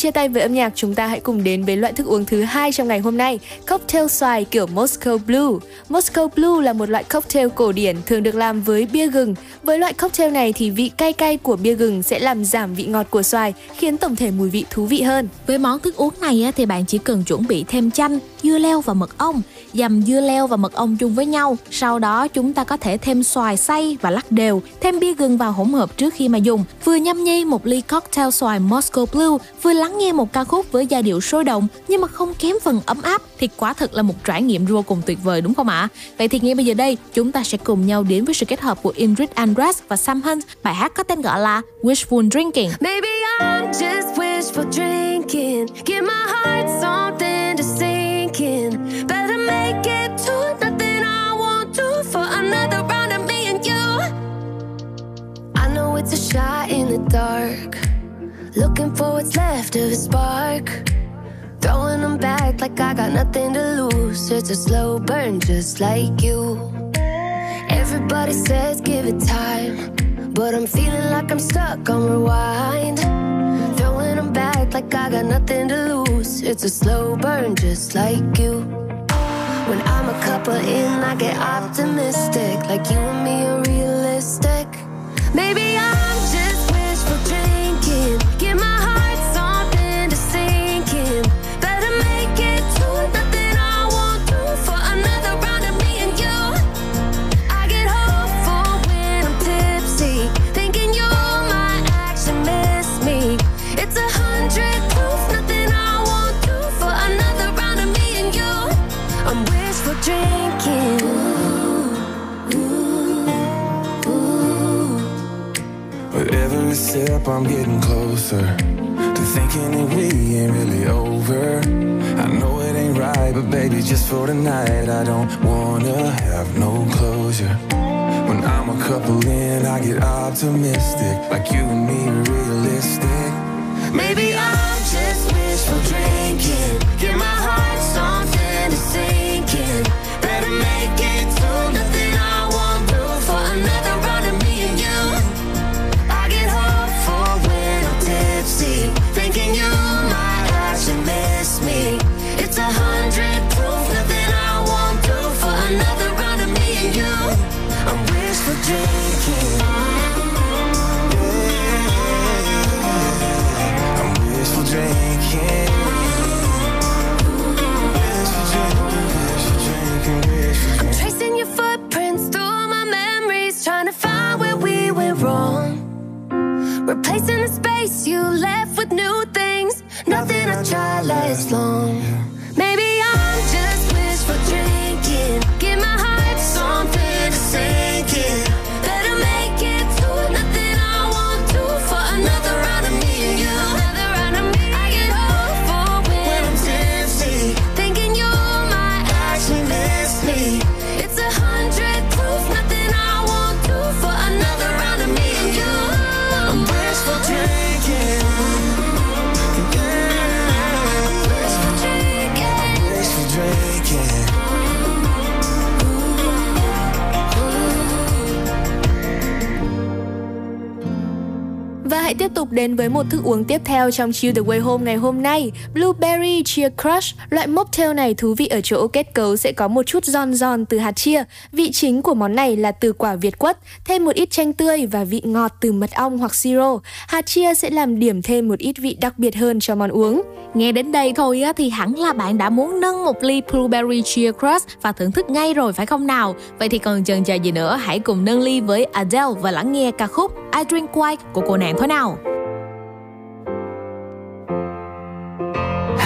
Chia tay với âm nhạc, chúng ta hãy cùng đến với loại thức uống thứ hai trong ngày hôm nay, cocktail xoài kiểu Moscow Blue. Moscow Blue là một loại cocktail cổ điển thường được làm với bia gừng. Với loại cocktail này thì vị cay cay của bia gừng sẽ làm giảm vị ngọt của xoài, khiến tổng thể mùi vị thú vị hơn. Với món thức uống này thì bạn chỉ cần chuẩn bị thêm chanh, dưa leo và mật ong, dầm dưa leo và mật ong chung với nhau. Sau đó chúng ta có thể thêm xoài xay và lắc đều, thêm bia gừng vào hỗn hợp trước khi mà dùng. Vừa nhâm nhi một ly cocktail xoài Moscow Blue, vừa lắng nghe một ca khúc với giai điệu sôi động nhưng mà không kém phần ấm áp thì quả thực là một trải nghiệm vô cùng tuyệt vời đúng không ạ? Vậy thì ngay bây giờ đây chúng ta sẽ cùng nhau đến với sự kết hợp của Ingrid Andress và Sam Hunt. Bài hát có tên gọi là Wishful Drinking. Maybe I'm just wishful drinking. Give my heart something to sink in. Better make it to nothing I won't do for another round of me and you. I know it's a shot in the dark. Looking for what's left of a spark. Throwing them back like I got nothing to lose. It's a slow burn just like you. Everybody says give it time. But I'm feeling like I'm stuck on rewind. Throwing them back like I got nothing to lose. It's a slow burn just like you. When I'm a couple in, I get optimistic. Like you and me are realistic. Maybe I'm for tonight, I don't wanna have no closure. When I'm a couple in, I get optimistic, like you and me realistic. Maybe I'm just wishful drinking. Give my heart something to sink in. Better make it to nothing I won't do for another Space you left with new things. Nothing I try lasts long. Tục đến với một thức uống tiếp theo trong Chill the Way Home ngày hôm nay, Blueberry Chia Crush. Loại mocktail này thú vị ở chỗ kết cấu sẽ có một chút giòn giòn từ hạt chia. Vị chính của món này là từ quả việt quất, thêm một ít chanh tươi và vị ngọt từ mật ong hoặc siro. Hạt chia sẽ làm điểm thêm một ít vị đặc biệt hơn cho món uống. Nghe đến đây thôi á, thì hẳn là bạn đã muốn nâng một ly Blueberry Chia Crush và thưởng thức ngay rồi phải không nào? Vậy thì còn chần chờ gì nữa, hãy cùng nâng ly với Adele và lắng nghe ca khúc I Drink White của cô nàng thôi nào.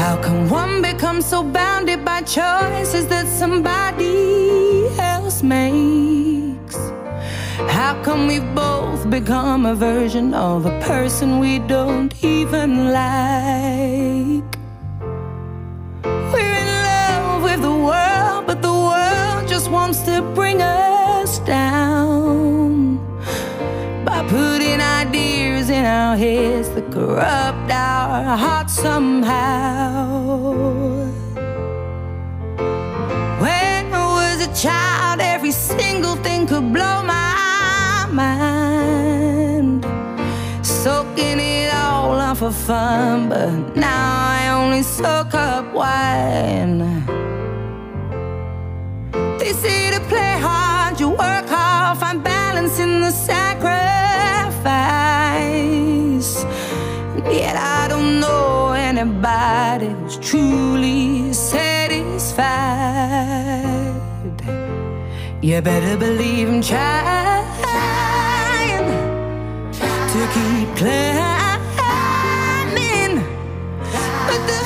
How come one becomes so bounded by choices that somebody else makes? How come we've both become a version of a person we don't even like? We're in love with the world, but the world just wants to bring us down putting ideas in our heads that corrupt our hearts somehow. When I was a child, every single thing could blow my mind. Soaking it all up for fun, but now I only soak up wine. They say to play hard, you work hard, find balance in the sacrifice. And yet I don't know anybody who's truly satisfied. You better believe I'm trying to keep climbing. But the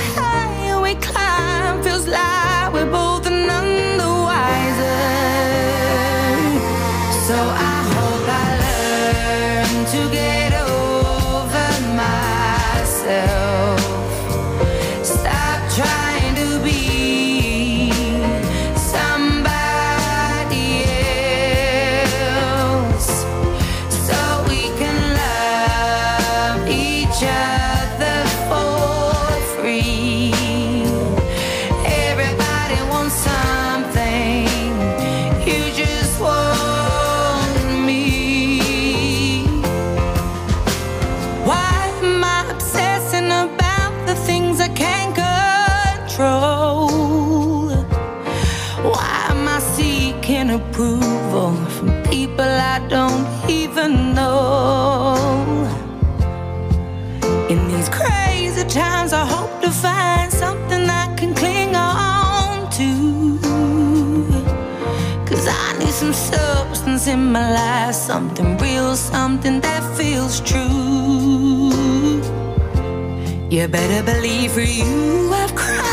in my life, something real, something that feels true. You better believe for you I've cried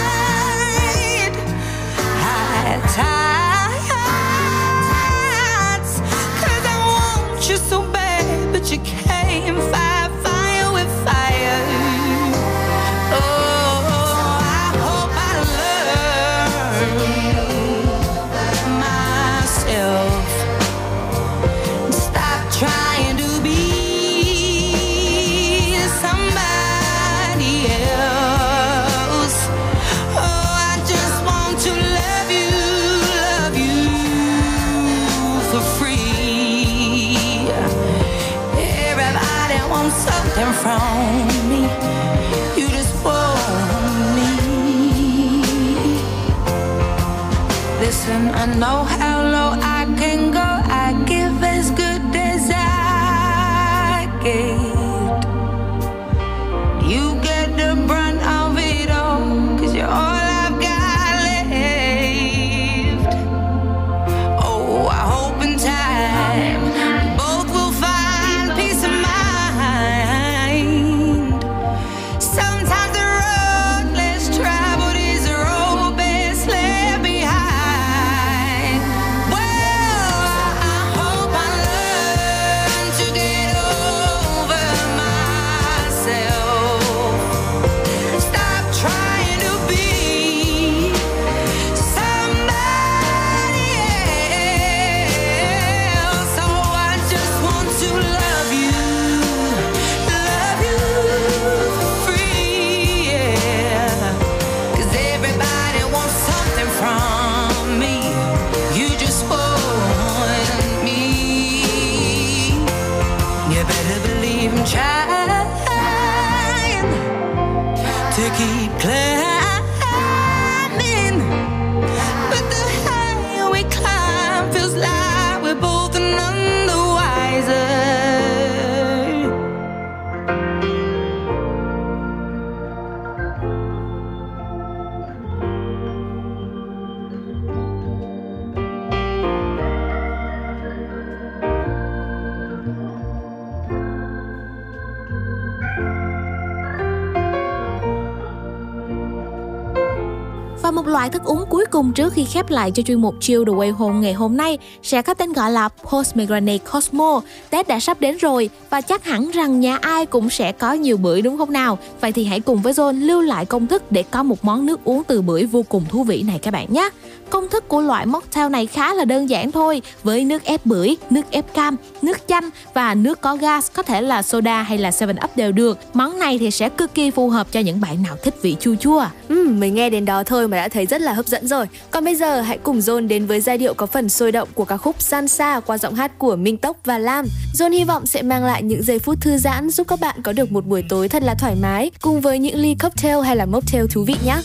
Và một loại thức uống cuối cùng trước khi khép lại cho chuyên mục Chill the Way Home ngày hôm nay sẽ có tên gọi là Postmigrane Cosmo. Tết đã sắp đến rồi và chắc hẳn rằng nhà ai cũng sẽ có nhiều bưởi đúng không nào? Vậy thì hãy cùng với John lưu lại công thức để có một món nước uống từ bưởi vô cùng thú vị này các bạn nhé. Công thức của loại mocktail này khá là đơn giản thôi với nước ép bưởi, nước ép cam, nước chanh và nước có gas có thể là soda hay là 7up đều được. Món này thì sẽ cực kỳ phù hợp cho những bạn nào thích vị chua chua. Ừ, mình nghe đến đó thôi mà mà đã thấy rất là hấp dẫn rồi. Còn bây giờ hãy cùng John đến với giai điệu có phần sôi động của ca khúc San Sa qua giọng hát của Minh Tốc và Lam. John hy vọng sẽ mang lại những giây phút thư giãn giúp các bạn có được một buổi tối thật là thoải mái cùng với những ly cocktail hay là mocktail thú vị nhé.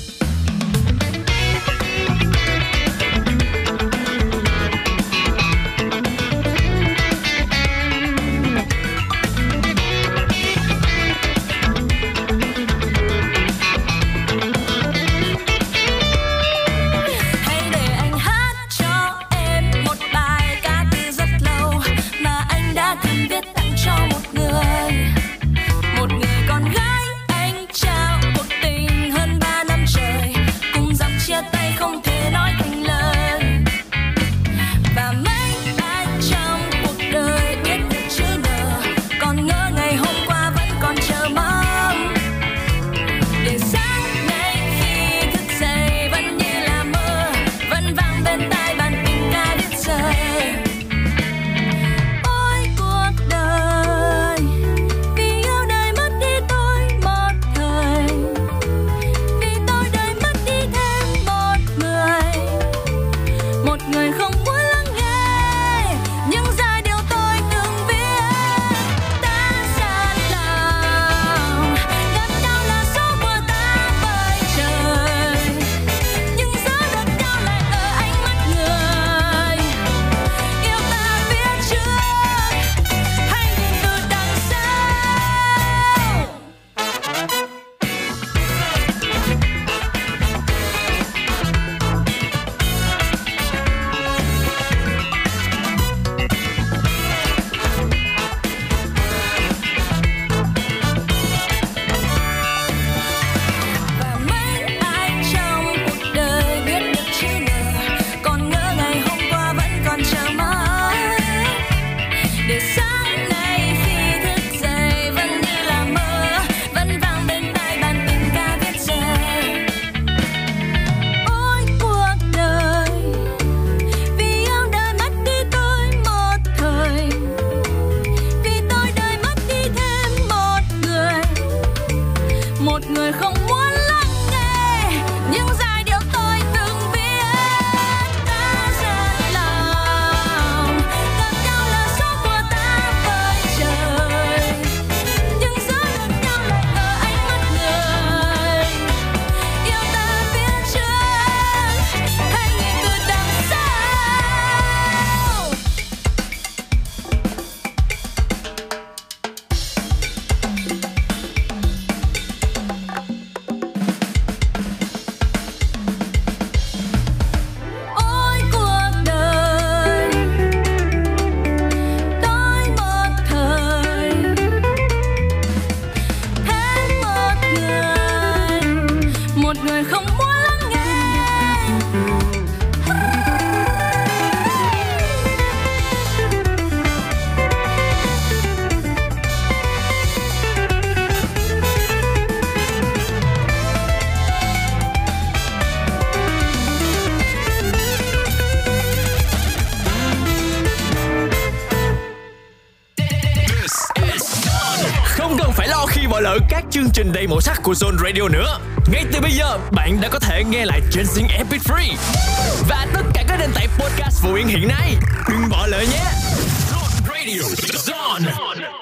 không muốn đầy màu sắc của Zone Radio nữa. Ngay từ bây giờ, bạn đã có thể nghe lại trên Zing Epic Free và tất cả các nền tảng podcast phụ yên hiện nay. Đừng bỏ lỡ nhé. Zone Radio, Zone.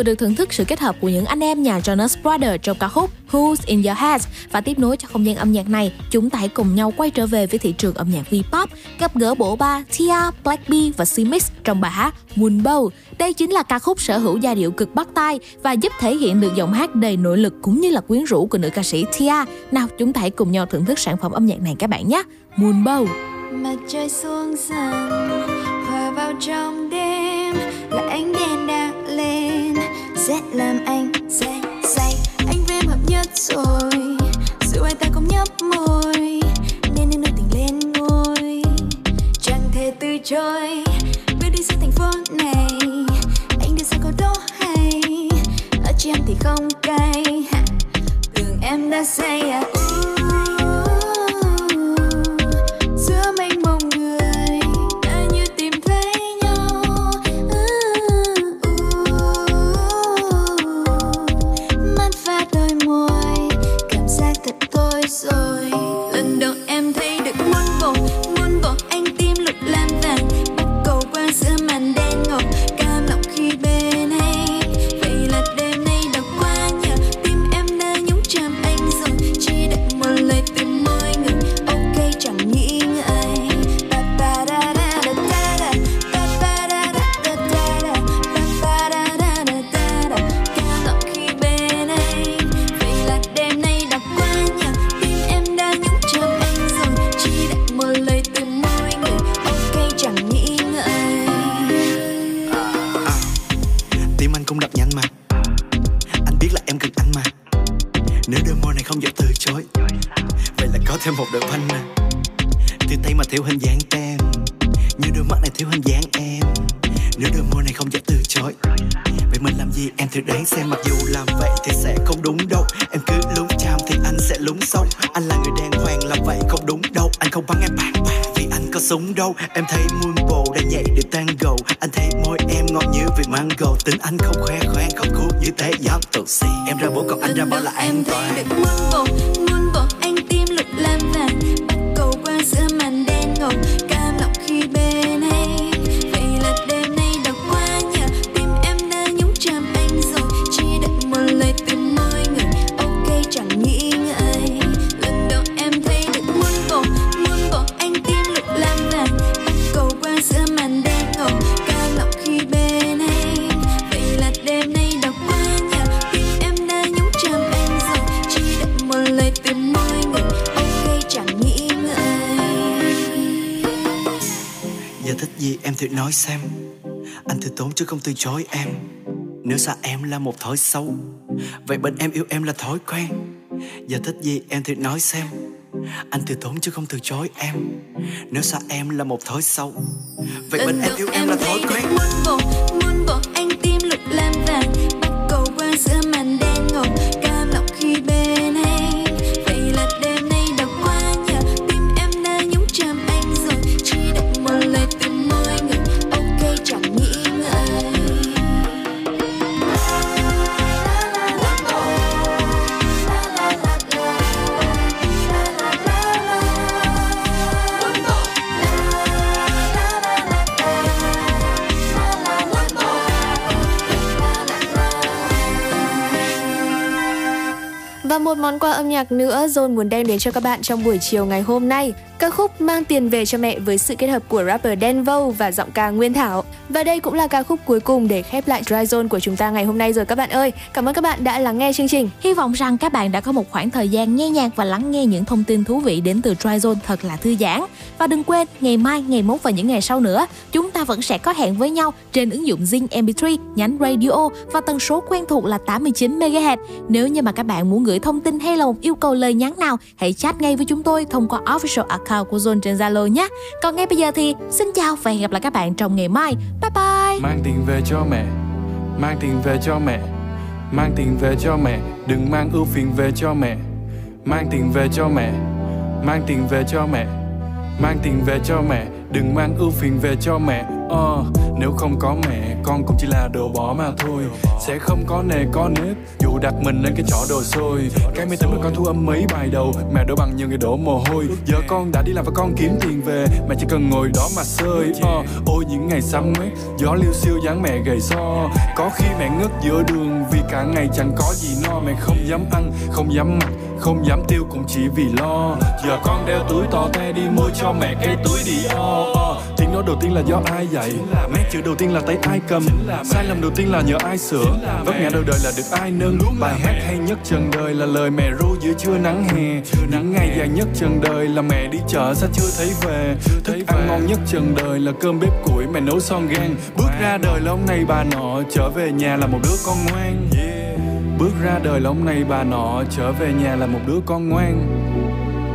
vừa được thưởng thức sự kết hợp của những anh em nhà Jonas Brothers trong ca khúc Who's in Your Head và tiếp nối cho không gian âm nhạc này, chúng ta hãy cùng nhau quay trở về với thị trường âm nhạc V-pop, gặp gỡ bộ ba Tia, Blackpink và Simix trong bài hát Moonbow. Đây chính là ca khúc sở hữu giai điệu cực bắt tai và giúp thể hiện được giọng hát đầy nội lực cũng như là quyến rũ của nữ ca sĩ Tia. Nào, chúng ta hãy cùng nhau thưởng thức sản phẩm âm nhạc này các bạn nhé. Moonbow. Mặt trời xuống dần, vào trong đêm là ánh đèn đang sẽ làm anh say say. Anh với em hợp nhất rồi dù hai ta cũng nhấp môi. Nên nên đưa tình lên ngôi, chẳng thể từ chối. Biết đi xa thành phố này, anh đưa ra câu đó hay. Ở chị thì không cay tưởng em đã say à. uh. chối em. Nếu xa em là một thói xấu Vậy bên em yêu em là thói quen. Giờ thích gì em thì nói xem. Anh từ tốn chứ không từ chối em. Nếu xa em là một thói xấu Vậy bên em yêu em là thói quen. Nữa John muốn đem đến cho các bạn trong buổi chiều ngày hôm nay. Ca khúc Mang tiền về cho mẹ với sự kết hợp của rapper Denvo và giọng ca Nguyên Thảo. Và đây cũng là ca khúc cuối cùng để khép lại Dry Zone của chúng ta ngày hôm nay rồi các bạn ơi. Cảm ơn các bạn đã lắng nghe chương trình. Hy vọng rằng các bạn đã có một khoảng thời gian nghe nhạc và lắng nghe những thông tin thú vị đến từ Dry Zone thật là thư giãn. Và đừng quên, ngày mai, ngày mốt và những ngày sau nữa, chúng ta vẫn sẽ có hẹn với nhau trên ứng dụng Zing MP3, nhánh radio và tần số quen thuộc là 89 MHz. Nếu như mà các bạn muốn gửi thông tin hay là một yêu cầu lời nhắn nào, hãy chat ngay với chúng tôi thông qua official account của Zone trên Zalo nhé. Còn ngay bây giờ thì xin chào và hẹn gặp lại các bạn trong ngày mai. Bye bye. Mang tiền về cho mẹ. Mang tiền về cho mẹ. Mang tiền về cho mẹ. Đừng mang ưu phiền về cho mẹ. Mang tiền về cho mẹ. Mang tiền về cho mẹ. Mang tiền về cho mẹ. Đừng mang ưu phiền về cho mẹ uh, Nếu không có mẹ Con cũng chỉ là đồ bỏ mà thôi. Sẽ không có nề có nếp Dù đặt mình lên cái chỗ đồ xôi. Cái máy tính mà con thu âm mấy bài đầu Mẹ đổ bằng nhiều người đổ mồ hôi. Giờ con đã đi làm và con kiếm tiền về Mẹ chỉ cần ngồi đó mà sơi uh, ờ, Ôi những ngày xăm ấy Gió liêu siêu dáng mẹ gầy so. Có khi mẹ ngất giữa đường Vì cả ngày chẳng có gì no. Mẹ không dám ăn, không dám mặc không dám tiêu cũng chỉ vì lo. Giờ con đeo túi to te đi mua cho mẹ cái túi đi o o. Tiếng nói đầu tiên là do ai dạy? Nét chữ đầu tiên là tay ai cầm? Sai lầm đầu tiên là nhờ ai sửa? Vấp ngã đầu đời là được ai nâng? Bài hát hay nhất trần đời là lời mẹ ru giữa trưa nắng hè. Những ngày dài nhất trần đời là mẹ đi chợ sao chưa thấy về. Thức ăn ngon nhất trần đời là cơm bếp củi mẹ nấu son gan Bước ra đời là ông này bà nọ Trở về nhà là một đứa con ngoan. Bước ra đời là ông này bà nọ Trở về nhà là một đứa con ngoan.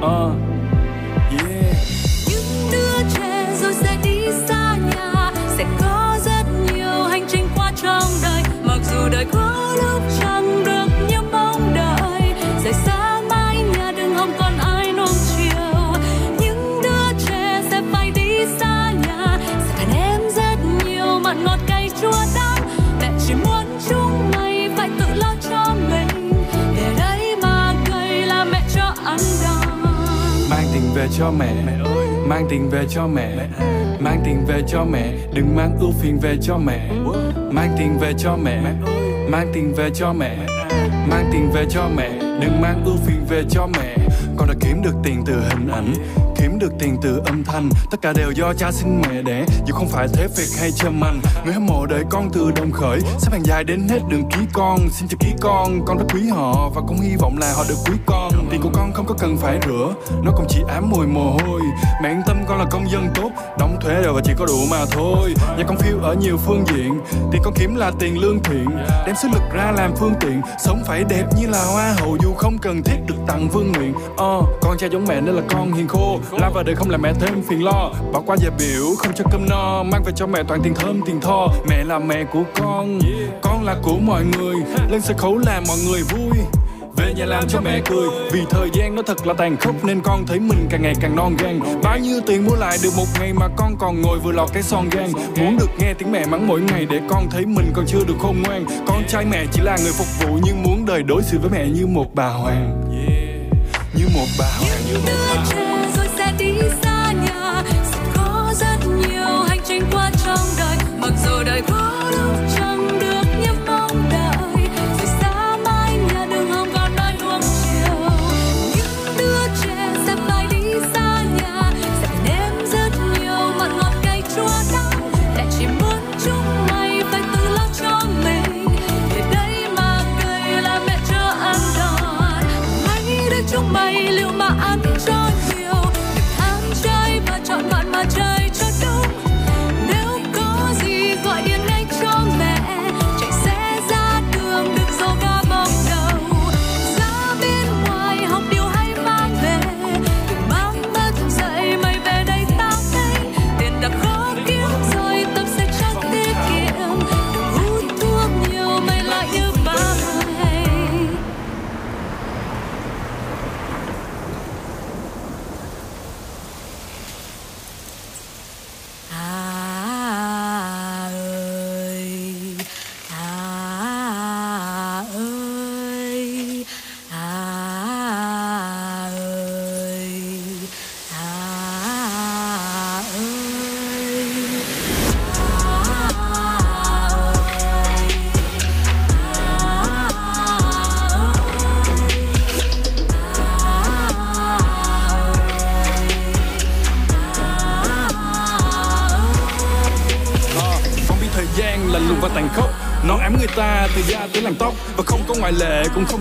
Ờ đời có lúc chẳng được như mong đợi rời xa mái nhà đừng hòng còn ai nuông chiều. Những đứa trẻ sẽ phải đi xa nhà. Sẽ cần em rất nhiều mặn ngọt cay chua đắng. Mẹ chỉ muốn chúng mày phải tự lo cho mình. Để đấy mà cây là mẹ cho ăn đòn. Mang tiền về cho mẹ. Mang tiền về cho mẹ Mang tiền về cho mẹ, Đừng mang ưu phiền về cho mẹ. Mang tiền về cho mẹ, Mang tiền về cho mẹ. Mang tiền về cho mẹ, Đừng mang ưu phiền về cho mẹ. Con đã kiếm được tiền từ hình ảnh Kiếm được tiền từ âm thanh. Tất cả đều do cha sinh mẹ đẻ Dù không phải thế việc hay châm anh Người hâm mộ đợi con từ đồng khởi Xếp hàng dài đến hết đường ký con. Xin chào ký con Con rất quý họ Và cũng hy vọng là họ được quý con. Tiền của con không có cần phải rửa Nó cũng chỉ ám mùi mồ hôi. Mẹ yên tâm con là công dân tốt Đóng thuế rồi và chỉ có đủ mà thôi. Nhà con phiêu ở nhiều phương diện Tiền con kiếm là tiền lương thiện. Đem sức lực ra làm phương tiện Sống phải đẹp như là hoa hậu. Dù không cần thiết được tặng vương nguyện Ờ, Con cha giống mẹ nên là con hiền khô. Làm vào đời không làm mẹ thêm phiền lo. Bỏ qua giờ biểu, không cho cơm no. Mang về cho mẹ toàn tiền thơm, tiền tho. Mẹ là mẹ của con Con là của mọi người. Lên sân khấu làm mọi người vui. Về nhà làm cho mẹ cười. Vì thời gian nó thật là tàn khốc, Nên con thấy mình càng ngày càng non gan. Bao nhiêu tiền mua lại được một ngày Mà con còn ngồi vừa lọt cái son gan Muốn được nghe tiếng mẹ mắng mỗi ngày Để con thấy mình còn chưa được khôn ngoan. Con trai mẹ chỉ là người phục vụ, Nhưng muốn đời đối xử với mẹ như một bà hoàng. Như một bà hoàng, Như một bà hoàng đi xa nhà. Sẽ có rất nhiều hành trình qua trong đời. Mặc dù đời có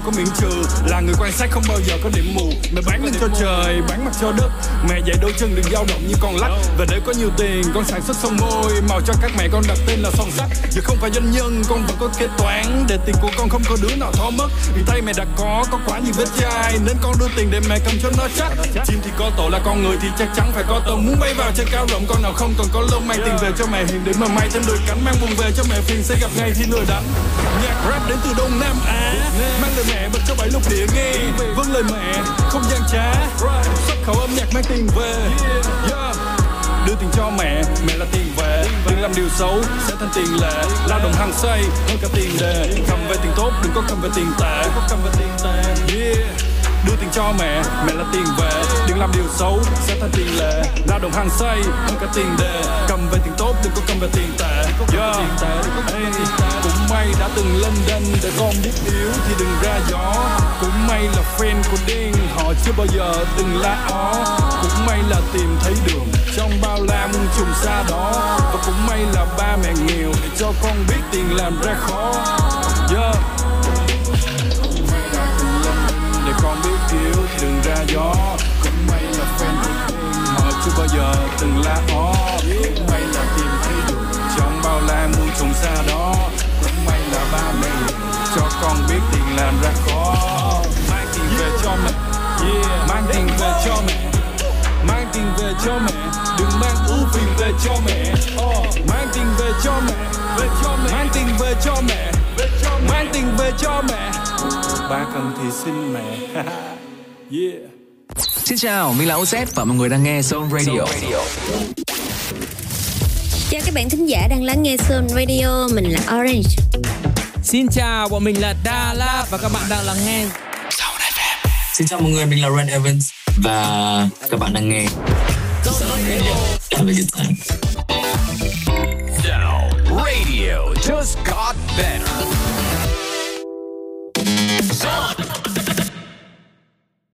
có miễn trừ. Là người quan sát không bao giờ có điểm mù. Mẹ bán lên cho trời, bán mặt cho đất. Mẹ dạy đôi chân đừng dao động như con lắc. Và để có nhiều tiền, con sản xuất son môi. Màu cho các mẹ con đặt tên là son sắt giờ không phải doanh nhân, con vẫn có kế toán. Để tiền của con không có đứa nào thó mất. Vì tay mẹ đã có có quá nhiều vết chai. Nên con đưa tiền để mẹ cầm cho nó chắc. Chim thì có tổ là con người thì chắc chắn phải có tông muốn bay vào trên cao rộng, con nào không còn có lông. Mang tiền về cho mẹ hiền để mà may thêm đôi cánh. Mang buồn về cho mẹ phiền, sẽ gặp ngay khi lừa đánh rap đến từ đông nam á. Mang lời mẹ bật cho bảy lục địa nghe. Vâng lời mẹ, không gian trá. Xuất khẩu âm nhạc mang tiền về. Yeah. Đưa tiền cho mẹ mẹ là tiền về. Đừng làm điều xấu, sẽ thành tiền lệ. Lao động hăng say hơn cả tiền đề. Cầm về tiền tốt, đừng có cầm về tiền tệ. Cầm về tiền tệ. Yeah đưa tiền cho mẹ mẹ là tiền về đừng làm điều xấu sẽ thành tiền lệ. Lao động hàng say hơn cả tiền đề cầm về tiền tốt đừng có cầm về tiền tệ. Yeah. Hey, cũng may đã từng lên đên để con biết yếu thì đừng ra gió. Cũng may là fan của điên họ chưa bao giờ từng la ó. Cũng may là tìm thấy đường trong bao la muôn trùng xa đó. Và cũng may là ba mẹ nghèo để cho con biết tiền làm ra khó. Yeah. Gió. Cũng may là fan của điên họ chưa bao giờ từng la ó cũng may là tìm thấy đường trong bao la muôn trùng xa đó. Cũng may là ba mẹ cho con biết tiền làm ra khó. Mang tiền về cho mẹ, yeah. mang tiền về cho mẹ. Mang tiền về cho mẹ, đừng mang ưu phiền về cho mẹ. Oh. mang tiền về cho mẹ, về cho mẹ. Mang tiền về cho mẹ, về cho mẹ. Mang tiền về cho mẹ. Ba cần thì xin mẹ. Yeah. Xin chào, mình là OZ và mọi người đang nghe Zone Radio. Zone Radio. Chào các bạn thính giả đang lắng nghe Zone Radio, mình là Orange. Xin chào, bọn mình là Da và các bạn đang lắng nghe. Xin chào mọi người, mình là Ren Evans và các bạn đang nghe. Zone Radio. Have a good time. Now, radio just got better. Zone.